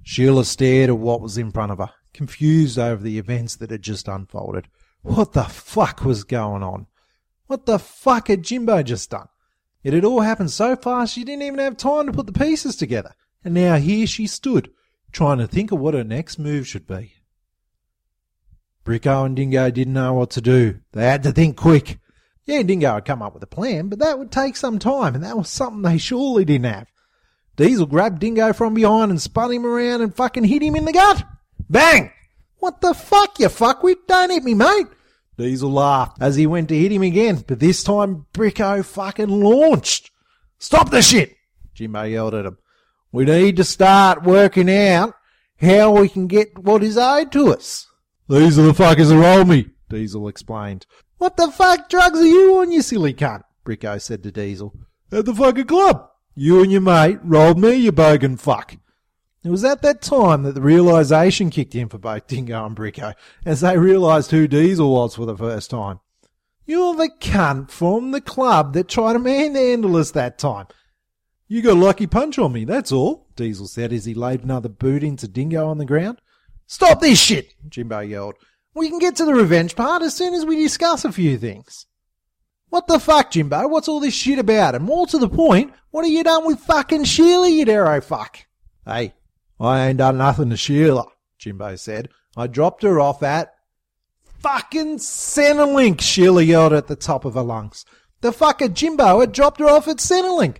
Sheila stared at what was in front of her, confused over the events that had just unfolded. What the fuck was going on? What the fuck had Jimbo just done? It had all happened so fast she didn't even have time to put the pieces together. And now here she stood, trying to think of what her next move should be. Bricko and Dingo didn't know what to do. They had to think quick. Yeah, Dingo had come up with a plan, but that would take some time, and that was something they surely didn't have. Diesel grabbed Dingo from behind and spun him around and fucking hit him in the gut. Bang! What the fuck, you fuckwit? Don't hit me, mate! Diesel laughed as he went to hit him again, but this time Bricko fucking launched. Stop the shit! Jimbo yelled at him. We need to start working out how we can get what is owed to us. These are the fuckers that rolled me. Diesel explained. What the fuck drugs are you on, you silly cunt? Bricko said to Diesel. At the fucking club. You and your mate rolled me, you bogan fuck. It was at that time that the realisation kicked in for both Dingo and Bricko, as they realised who Diesel was for the first time. You're the cunt from the club that tried to manhandle us that time. You got a lucky punch on me, that's all, Diesel said as he laid another boot into Dingo on the ground. Stop this shit, Jimbo yelled. We can get to the revenge part as soon as we discuss a few things. What the fuck, Jimbo? What's all this shit about? And more to the point, what have you done with fucking Sheila, you arrow fuck? Hey, I ain't done nothing to Sheila, Jimbo said. I dropped her off at fucking Centrelink, Sheila yelled at the top of her lungs. The fucker Jimbo had dropped her off at Centrelink.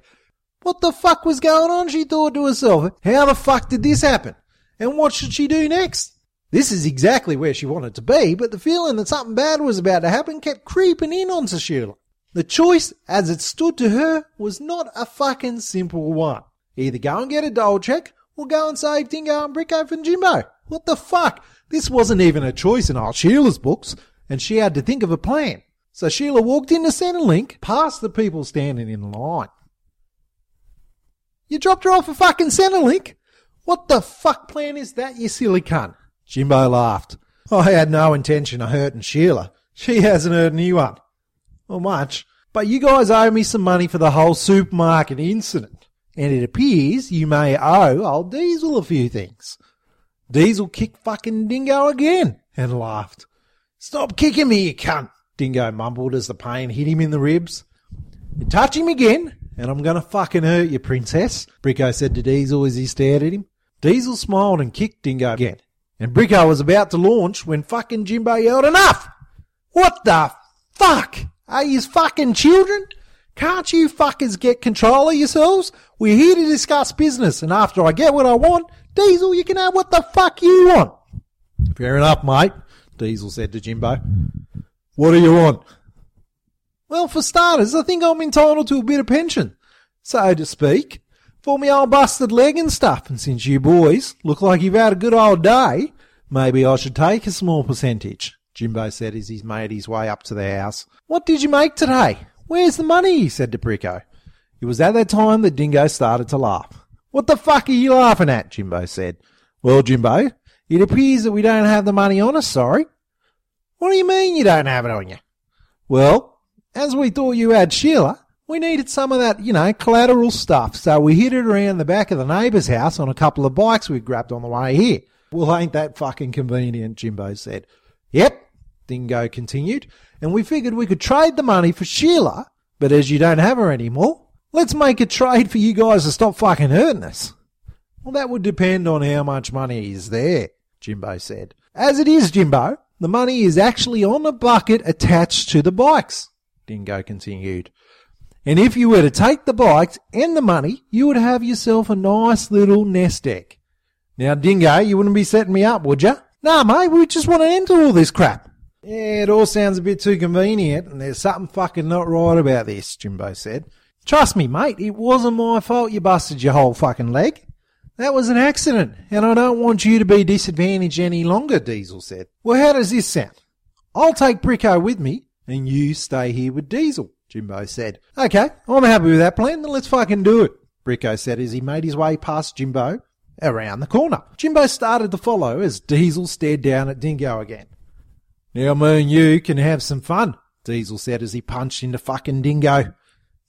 What the fuck was going on? She thought to herself. How the fuck did this happen? And what should she do next? This is exactly where she wanted to be, but the feeling that something bad was about to happen kept creeping in onto Sheila. The choice, as it stood to her, was not a fucking simple one. Either go and get a dole check, or go and save Dingo and Bricko from Jimbo. What the fuck? This wasn't even a choice in old Sheila's books, and she had to think of a plan. So Sheila walked into Centrelink, past the people standing in line. You dropped her off a fucking Centrelink? What the fuck plan is that, you silly cunt? Jimbo laughed. I had no intention of hurting Sheila. She hasn't hurt anyone. Or much. But you guys owe me some money for the whole supermarket incident. And it appears you may owe old Diesel a few things. Diesel kicked fucking Dingo again and laughed. Stop kicking me, you cunt, Dingo mumbled as the pain hit him in the ribs. You touch him again, and I'm gonna fucking hurt you, princess, Bricko said to Diesel as he stared at him. Diesel smiled and kicked Dingo again. And Bricko was about to launch when fucking Jimbo yelled, Enough! What the fuck? Are you fucking children? Can't you fuckers get control of yourselves? We're here to discuss business, and after I get what I want, Diesel, you can have what the fuck you want. Fair enough, mate, Diesel said to Jimbo. What do you want? Well, for starters, I think I'm entitled to a bit of pension, so to speak, for me old busted leg and stuff, and since you boys look like you've had a good old day, maybe I should take a small percentage, Jimbo said as he made his way up to the house. What did you make today? Where's the money? he said to Bricko. It was at that time that Dingo started to laugh. What the fuck are you laughing at? Jimbo said. Well, Jimbo, it appears that we don't have the money on us, sorry. What do you mean you don't have it on you? Well, as we thought you had Sheila, we needed some of that, you know, collateral stuff, so we hid it around the back of the neighbour's house on a couple of bikes we grabbed on the way here. Well, ain't that fucking convenient, Jimbo said. Yep, Dingo continued, and we figured we could trade the money for Sheila, but as you don't have her anymore, let's make a trade for you guys to stop fucking hurting us. Well, that would depend on how much money is there, Jimbo said. As it is, Jimbo, the money is actually on a bucket attached to the bikes, Dingo continued. And if you were to take the bikes and the money, you would have yourself a nice little nest egg. Now, Dingo, you wouldn't be setting me up, would you? Nah, mate, we just want to end all this crap. Yeah, it all sounds a bit too convenient, and there's something fucking not right about this, Jimbo said. Trust me, mate, it wasn't my fault you busted your whole fucking leg. That was an accident, and I don't want you to be disadvantaged any longer, Diesel said. Well, how does this sound? I'll take Bricko with me, and you stay here with Diesel, Jimbo said. Okay, I'm happy with that plan, then let's fucking do it, Bricko said as he made his way past Jimbo around the corner. Jimbo started to follow as Diesel stared down at Dingo again. Now me and you can have some fun, Diesel said as he punched into fucking Dingo.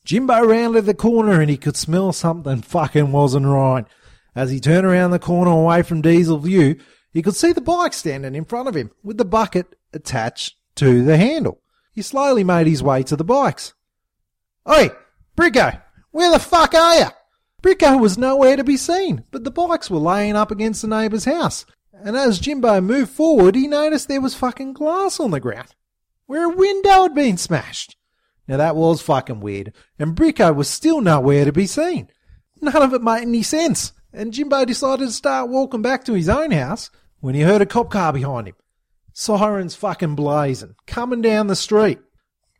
Jimbo rounded the corner and he could smell something fucking wasn't right. As he turned around the corner away from Diesel view, he could see the bike standing in front of him with the bucket attached to the handle. He slowly made his way to the bikes. Oi, Bricko, where the fuck are you? Bricko was nowhere to be seen, but the bikes were laying up against the neighbour's house. And as Jimbo moved forward, he noticed there was fucking glass on the ground, where a window had been smashed. Now that was fucking weird, and Bricko was still nowhere to be seen. None of it made any sense, and Jimbo decided to start walking back to his own house when he heard a cop car behind him. Sirens fucking blazing, coming down the street.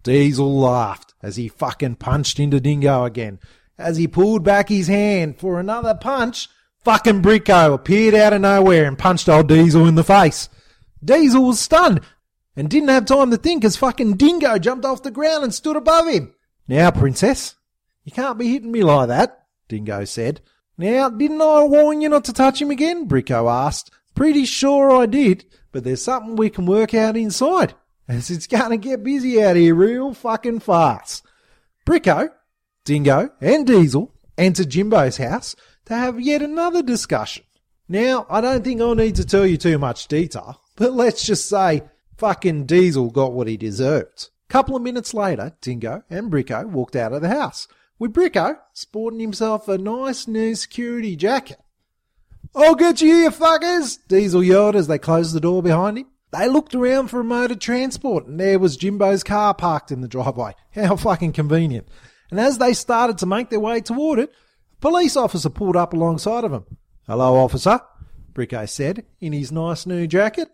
Diesel laughed as he fucking punched into Dingo again. As he pulled back his hand for another punch, fucking Bricko appeared out of nowhere and punched old Diesel in the face. Diesel was stunned, and didn't have time to think as fucking Dingo jumped off the ground and stood above him. Now, Princess, you can't be hitting me like that, Dingo said. Now, didn't I warn you not to touch him again? Bricko asked. Pretty sure I did, but there's something we can work out inside, as it's gonna get busy out here real fucking fast. Bricko, Dingo, and Diesel enter Jimbo's house to have yet another discussion. Now, I don't think I'll need to tell you too much detail, but let's just say fucking Diesel got what he deserved. A couple of minutes later, Dingo and Bricko walked out of the house, with Bricko sporting himself a nice new security jacket. I'll get you here, fuckers! Diesel yelled as they closed the door behind him. They looked around for a mode of transport, and there was Jimbo's car parked in the driveway. How fucking convenient. And as they started to make their way toward it, a police officer pulled up alongside of them. Hello, officer, Bricko said, in his nice new jacket.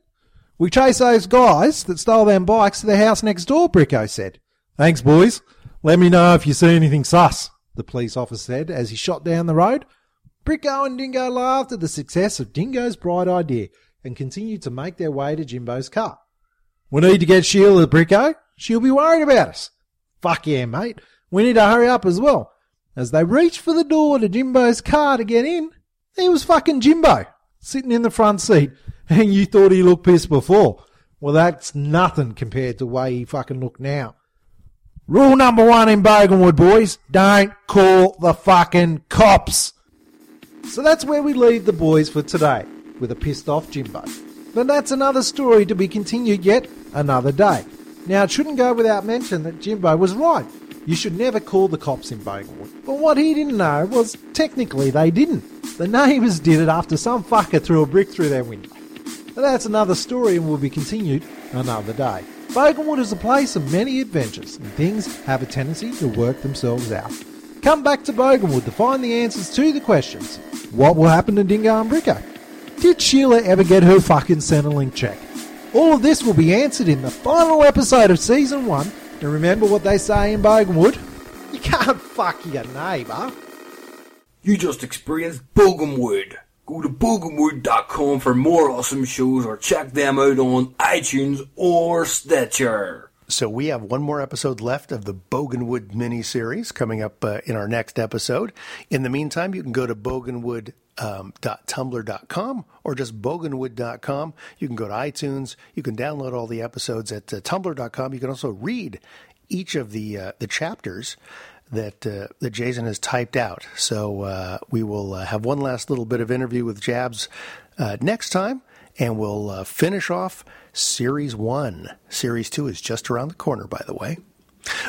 We chased those guys that stole them bikes to the house next door, Bricko said. Thanks, boys. Let me know if you see anything sus, the police officer said as he shot down the road. Bricko and Dingo laughed at the success of Dingo's bright idea and continued to make their way to Jimbo's car. We need to get Sheila, Bricko. She'll be worried about us. Fuck yeah, mate. We need to hurry up as well. As they reached for the door to Jimbo's car to get in, there was fucking Jimbo sitting in the front seat, and you thought he looked pissed before. Well, that's nothing compared to the way he fucking looked now. Rule number one in Boganwood, boys don't call the fucking cops. So that's where we leave the boys for today, with a pissed off Jimbo. But that's another story to be continued yet another day. Now, it shouldn't go without mention that Jimbo was right. You should never call the cops in Boganwood. But what he didn't know was technically they didn't. The neighbours did it after some fucker threw a brick through their window. But that's another story and will be continued another day. Boganwood is a place of many adventures, and things have a tendency to work themselves out. Come back to Boganwood to find the answers to the questions. What will happen to Dingo and Bricko? Did Sheila ever get her fucking Centrelink check? All of this will be answered in the final episode of Season 1. And remember what they say in Boganwood? You can't fuck your neighbour. You just experienced Boganwood. Go to boganwood.com for more awesome shows or check them out on iTunes or Stitcher. So we have one more episode left of the Boganwood mini series coming up uh, in our next episode. In the meantime, you can go to boganwood.tumblr.com or just boganwood.com. You can go to iTunes. You can download all the episodes at uh, tumblr.com. You can also read each of the uh, the chapters that uh, that Jason has typed out. So uh, we will uh, have one last little bit of interview with Jabs uh, next time, and we'll finish off Series One. Series Two is just around the corner, by the way.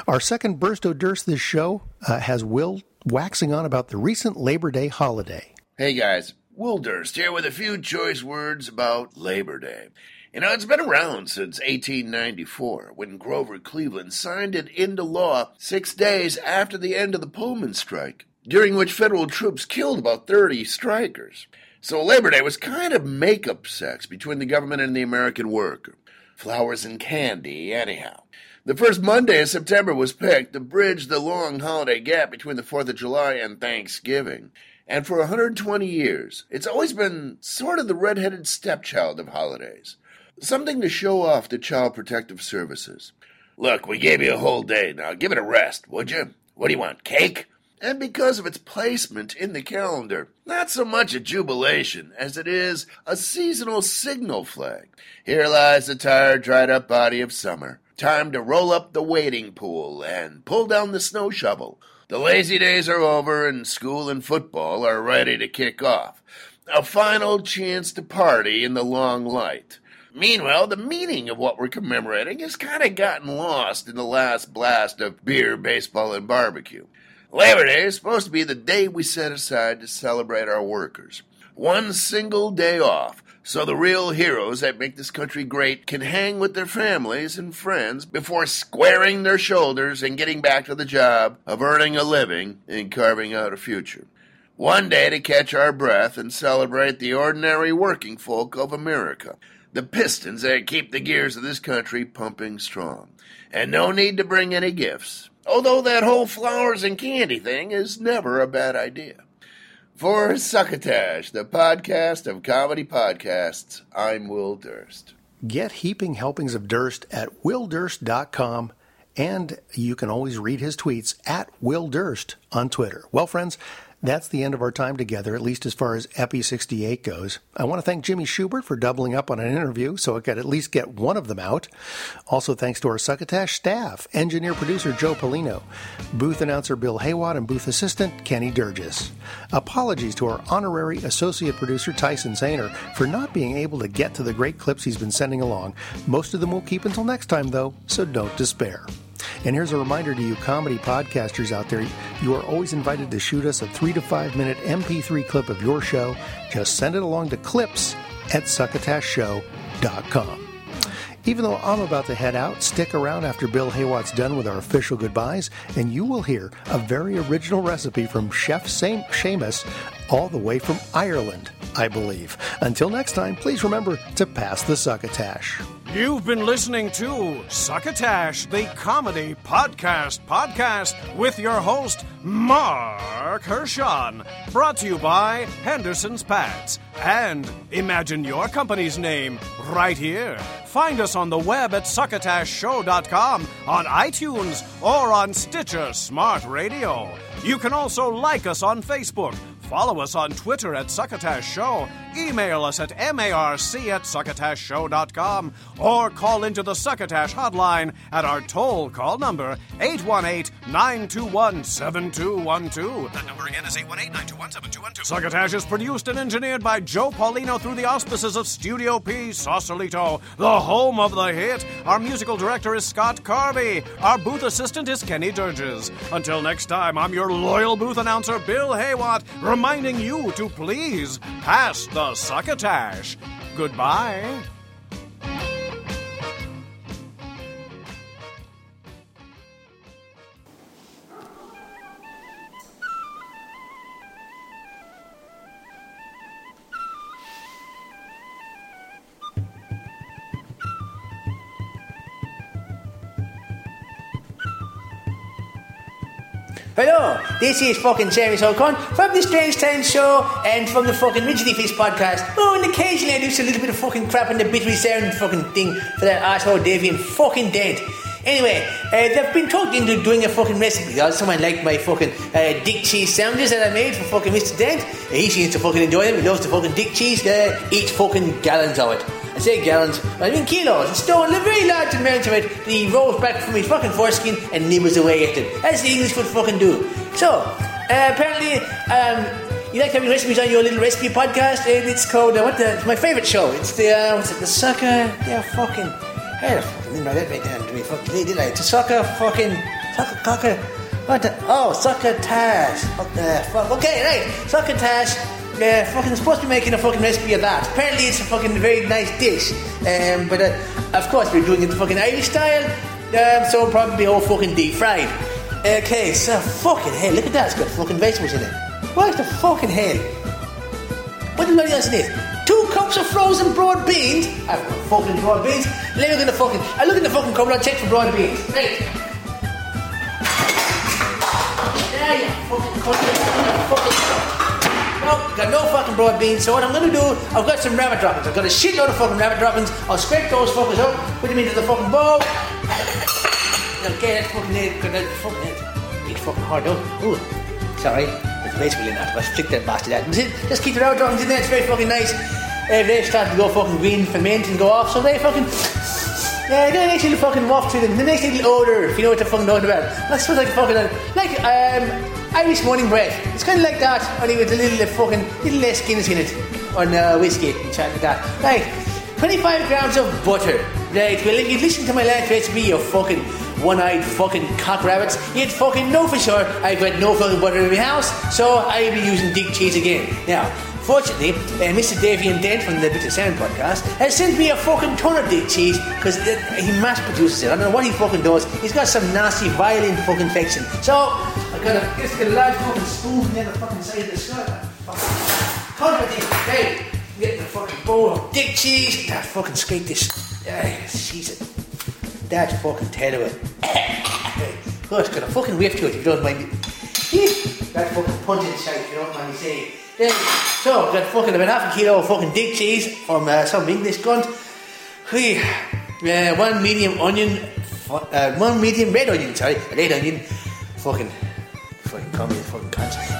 Our second burst of Durst this show uh, has Will waxing on about the recent Labor Day holiday. Hey guys, Will Durst here with a few choice words about Labor Day. You know, it's been around since 1894 when Grover Cleveland signed it into law six days after the end of the Pullman strike, during which federal troops killed about 30 strikers. So Labor Day was kind of make-up sex between the government and the American worker. Flowers and candy, anyhow. The first Monday of September was picked to bridge the long holiday gap between the 4th of July and Thanksgiving. And for 120 years, it's always been sort of the red-headed stepchild of holidays. Something to show off to Child Protective Services. Look, we gave you a whole day. Now give it a rest, would you? What do you want, cake? And because of its placement in the calendar, not so much a jubilation as it is a seasonal signal flag. Here lies the tired, dried up body of summer. Time to roll up the wading pool and pull down the snow shovel. The lazy days are over and school and football are ready to kick off. A final chance to party in the long light. Meanwhile, the meaning of what we're commemorating has kind of gotten lost in the last blast of beer, baseball, and barbecue. Labor Day is supposed to be the day we set aside to celebrate our workers. One single day off, so the real heroes that make this country great can hang with their families and friends before squaring their shoulders and getting back to the job of earning a living and carving out a future. One day to catch our breath and celebrate the ordinary working folk of America, the pistons that keep the gears of this country pumping strong. And no need to bring any gifts, although that whole flowers and candy thing is never a bad idea. For Succotash, the podcast of comedy podcasts, I'm Will Durst. Get heaping helpings of Durst at willdurst.com, and you can always read his tweets at Will Durst on Twitter. Well, friends, that's the end of our time together, at least as far as Epi 68 goes. I want to thank Jimmy Shubert for doubling up on an interview so I could at least get one of them out. Also, thanks to our Succotash staff, engineer producer Joe Polino, booth announcer Bill Haywatt, and booth assistant Kenny Durgis. Apologies to our honorary associate producer Tyson Zahner for not being able to get to the great clips he's been sending along. Most of them will keep until next time, though, so don't despair. And here's a reminder to you comedy podcasters out there you are always invited to shoot us a three to five minute MP3 clip of your show. Just send it along to clips at succotashshow.com. Even though I'm about to head out, stick around after Bill Haywatt's done with our official goodbyes, and you will hear a very original recipe from Chef Saint Seamus, all the way from Ireland, I believe. Until next time, please remember to pass the succotash. You've been listening to Succotash, the comedy podcast podcast with your host, Marc Hershon. Brought to you by Henderson's Pats. And imagine your company's name right here. Find us on the web at succotashshow.com, on iTunes, or on Stitcher Smart Radio. You can also like us on Facebook. Follow us on Twitter at Succotash Show. Email us at marc at succotashshow.com or call into the Succotash hotline at our toll call number 818-921-7212. That number again is 818-921-7212. Succotash is produced and engineered by Joe Paulino through the auspices of Studio P Sausalito, the home of the hit. Our musical director is Scott Carby. Our booth assistant is Kenny Durges. Until next time, I'm your loyal booth announcer, Bill Haywatt, reminding you to please pass the succotash. Goodbye. Hello, this is fucking James Solcon from the Strange Time Show and from the fucking Rigid Fist podcast. Oh, and occasionally I do a little bit of fucking crap on the bittery sound fucking thing for that asshole Davian fucking dead. Anyway, uh, they've been talked into doing a fucking recipe someone liked my fucking uh, dick cheese sandwiches that I made for fucking Mr. Dent. He seems to fucking enjoy them. He loves the fucking dick cheese. Uh, eats fucking gallons of it. I say gallons, I mean kilos. He stole a very large amount of it that he rolls back from his fucking foreskin and nibbles away at it. As the English would fucking do. So, uh, apparently, um, you like having recipes on your little recipe podcast, and it's called uh, what the? It's my favorite show. It's the uh, what's it? The sucker. Yeah, fucking. Hey, the fucking write that right to me. Fucking did I? A sucker. Fucking sucker cocker. What the? Oh, sucker tash. What the fuck? Okay, right. Sucker tash. Yeah, fucking supposed to be making a fucking recipe of that. Apparently, it's a fucking very nice dish. Um, but uh, of course, we're doing it the fucking Irish style. Um, so probably all fucking deep fried. Okay, so fucking hell, look at that. It's got fucking vegetables in it. What the fucking hell? What the bloody hell is this? Two cups of frozen broad beans. I've got fucking broad beans. Let me look in the fucking. I look in the fucking cupboard. I check for broad beans. Right. There you fucking cunt. Fucking. No, got no fucking broad beans. So what I'm gonna do? I've got some rabbit droppings. I've got a shitload of fucking rabbit droppings. I'll scrape those fuckers up, put them into the fucking bowl. Okay, that's fucking it. That's fucking it. It's fucking hard though. Ooh, sorry. It's basically not. Let's flick that bastard out. Just keep the rabbit droppings in there. It's very fucking nice. Uh, they start to go fucking green, ferment, and go off. So they fucking. Yeah, they nice little fucking waft to them. The nice little odor, if you know what the fucking talking about. That's what like fucking like um Irish morning bread. It's kind of like that, only with a little uh, fucking little less Guinness in it on uh, whiskey and chat like that. Right, 25 grams of butter. Right, well, if you listen to my last recipe, you fucking one-eyed fucking cock rabbits, you'd fucking know for sure I've got no fucking butter in my house, so I'll be using dick cheese again. Now, fortunately, uh, Mr. Davian Dent from the Bitter Sound podcast has sent me a fucking ton of dick cheese because he mass produces it. I don't know what he fucking does. He's got some nasty violin fucking infection. So, I've got a, just got a large fucking spoon near the fucking side of the skirt. Cut it, hey, get the fucking bowl of dick cheese. That fucking scrape this. Uh, Jesus. That's fucking terrible. oh, it's got a fucking whiff to it, if you don't mind it. That fucking punch inside, if you don't mind me saying. Then, so, I've got fucking about half a kilo of fucking dick cheese from uh, some English cunt. Hey, uh, one medium onion, uh, one medium red onion, sorry, red onion, fucking, fucking a fucking.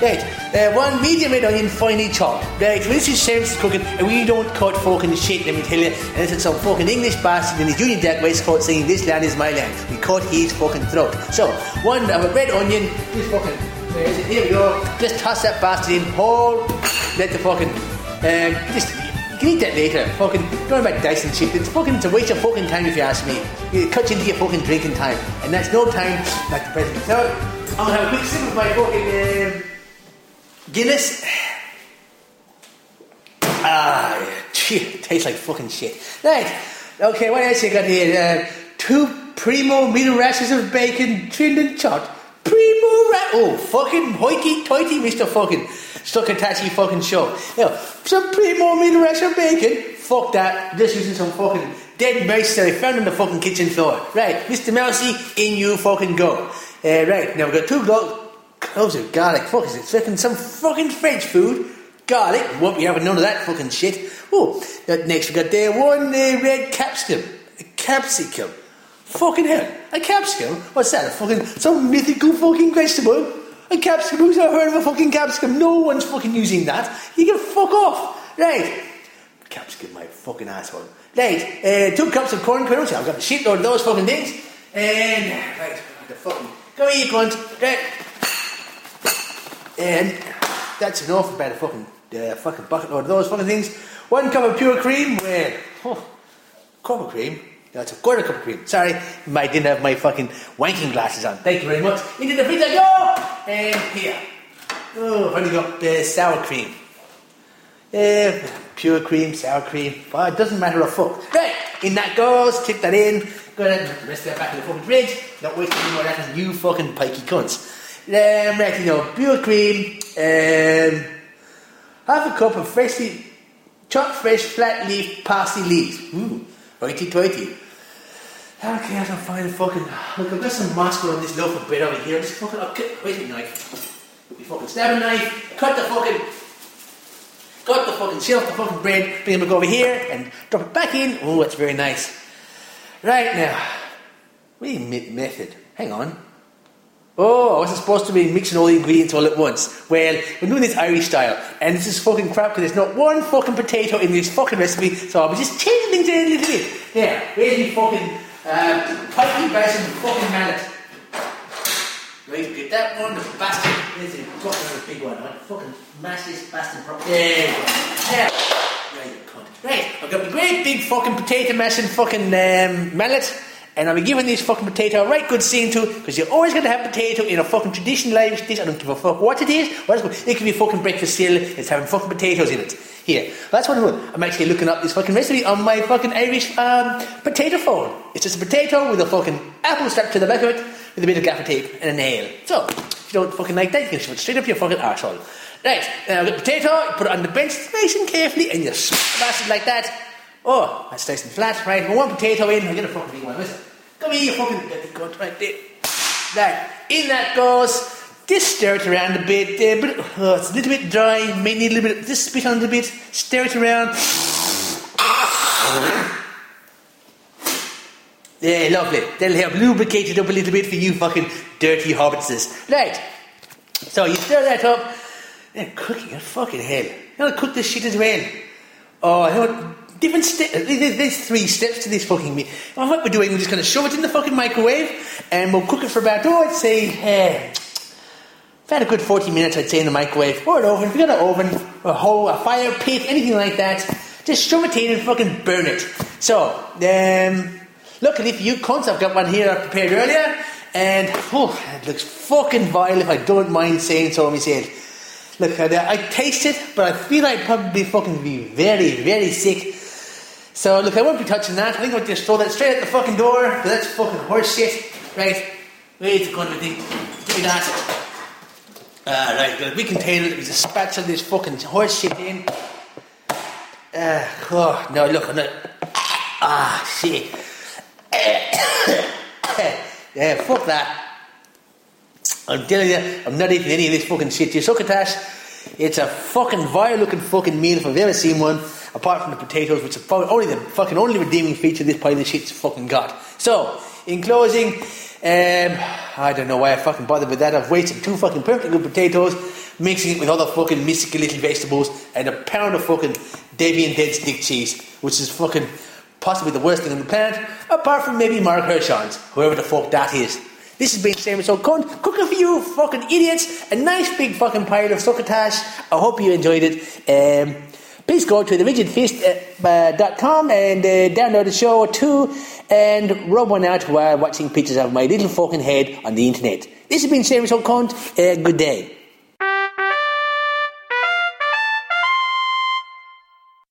Right, uh, one medium red onion finely chopped. Right, this is cooking, and we don't cut fucking shit, let me tell you. And it's some fucking English bastard in his Union Jack waistcoat saying this land is my land. We cut his fucking throat. So, one of a red onion, just fucking, it? Here we go. Just toss that bastard in whole, let the fucking, um, just you can eat that later. Fucking, don't about dicing shit. It's fucking, it's a waste of fucking time if you ask me. It cuts into your fucking drinking time. And that's no time like the present. So, I'm gonna have a quick sip of my fucking um, Guinness. Ah. Gee, tastes like fucking shit. Right. Okay, what else you got here? Uh, two primo medium rashers of bacon, trimmed and chopped. Primo ra- Oh, fucking hoity toity, Mr. fucking stuck Stuckatachi fucking show. Now, some primo medium rasher of bacon. Fuck that. Just using some fucking dead mice that I found on the fucking kitchen floor. Right, Mr. Mousy, in you fucking go. Uh, right, now we've got two glo- cloves of garlic. Fuck, is it fucking some fucking French food? Garlic, won't be having none of that fucking shit. Oh, that next we've got there one uh, red capsicum. A capsicum. Fucking hell, a capsicum? What's that? A fucking some mythical fucking vegetable? A capsicum? Who's ever heard of a fucking capsicum? No one's fucking using that. You can fuck off. Right. Capsicum, my fucking asshole. Right, uh, two cups of corn kernels. I've got a shitload of those fucking things. And right, the fucking here, you cunt. And that's enough about a fucking uh, fucking bucket load of those fucking things. One cup of pure cream. Well, oh, cup of cream. That's a quarter cup of cream. Sorry, I didn't have my fucking wanking glasses on. Thank you very much. Into the I go. And here. Oh, I've only got uh, sour cream. Uh, pure cream, sour cream. Well, it doesn't matter a fuck. Right, in that goes. Kick that in. Go ahead and rest that back in the fucking fridge. Not wasting any more of you fucking pikey cunts. Um, right, you know, pure cream. Um, half a cup of freshly chopped fresh flat leaf parsley leaves. Ooh, righty tighty. Okay, I find a fucking. Look, I've got some moscow on this loaf of bread over here. Just fucking. I'll cut. Wait a knife. Put fucking stabbing knife. Cut the fucking. Cut the fucking shelf, the fucking bread. Bring it back over here and drop it back in. Oh, that's very nice. Right now, a method. Hang on. Oh, I wasn't supposed to be mixing all the ingredients all at once. Well, we're doing this Irish style, and this is fucking crap because there's not one fucking potato in this fucking recipe, so I'll be just changing things in a little bit. There, where's my fucking uh, pikey and fucking mallet? Right, get that one, the bastard. There's a fucking big one, right? Fucking this bastard you cunt. Right, I've got my great big fucking potato mash and fucking um, mallet. And I'll be giving this fucking potato a right good scene to because you're always going to have potato in a fucking traditional Irish dish. I don't give a fuck what it is. It could be fucking breakfast cereal. It's having fucking potatoes in it. Here, that's what I'm doing. I'm actually looking up this fucking recipe on my fucking Irish um, potato phone. It's just a potato with a fucking apple stuck to the back of it with a bit of gaffer tape and a nail. So, if you don't fucking like that, you can shove it straight up your fucking arsehole. Right, now got the potato, put it on the bench nice and carefully, and you smash it like that. Oh, that's nice and flat. Right, one potato in, I'll get a fucking big one with it. Come here, you fucking dirty cunt, right there. That, in that goes. Just stir it around a bit. Uh, but oh, it's a little bit dry. May need a little bit. Just spit on it a bit. Stir it around. Yeah, lovely. That'll help lubricate it up a little bit for you fucking dirty hobbitses. Right. So you stir that up. Then cooking it, fucking hell. You gotta cook this shit as well. Oh, know, different steps. There's three steps to this fucking meat. Well, what we're doing, we're just gonna shove it in the fucking microwave and we'll cook it for about, oh, I'd say, uh, about a good 40 minutes, I'd say, in the microwave or an oven. If you've got an oven, a hole, a fire pit, anything like that, just shove it in and fucking burn it. So, um, luckily for you cunts, I've got one here I prepared earlier, and oh, it looks fucking vile if I don't mind saying so myself. Look, I, I taste it, but I feel I'd probably fucking be very, very sick. So, look, I won't be touching that. I think I'll just throw that straight out the fucking door, that's fucking horse shit. Right, wait a good thing. Give me that. Right, good. We can tail it. We just spatula this fucking horse shit in. Uh, oh, no, look, no. Ah, shit. yeah, fuck that. I'm telling you, I'm not eating any of this fucking shit. Your succotash, it's a fucking vile looking fucking meal if I've ever seen one. apart from the potatoes, which are probably only the fucking only redeeming feature this pile of shit's fucking got. So, in closing, um, I don't know why I fucking bothered with that. I've wasted two fucking perfectly good potatoes, mixing it with other fucking mystical little vegetables, and a pound of fucking Deviant Dead stick cheese, which is fucking possibly the worst thing on the planet, apart from maybe Marc Hershon's, whoever the fuck that is. This has been Sam So cooking for you fucking idiots, a nice big fucking pile of succotash. I hope you enjoyed it. Um, please go to therigidfist.com and uh, download the show too, and rub one out while watching pictures of my little fucking head on the internet. This has been Sam So. Uh, good day.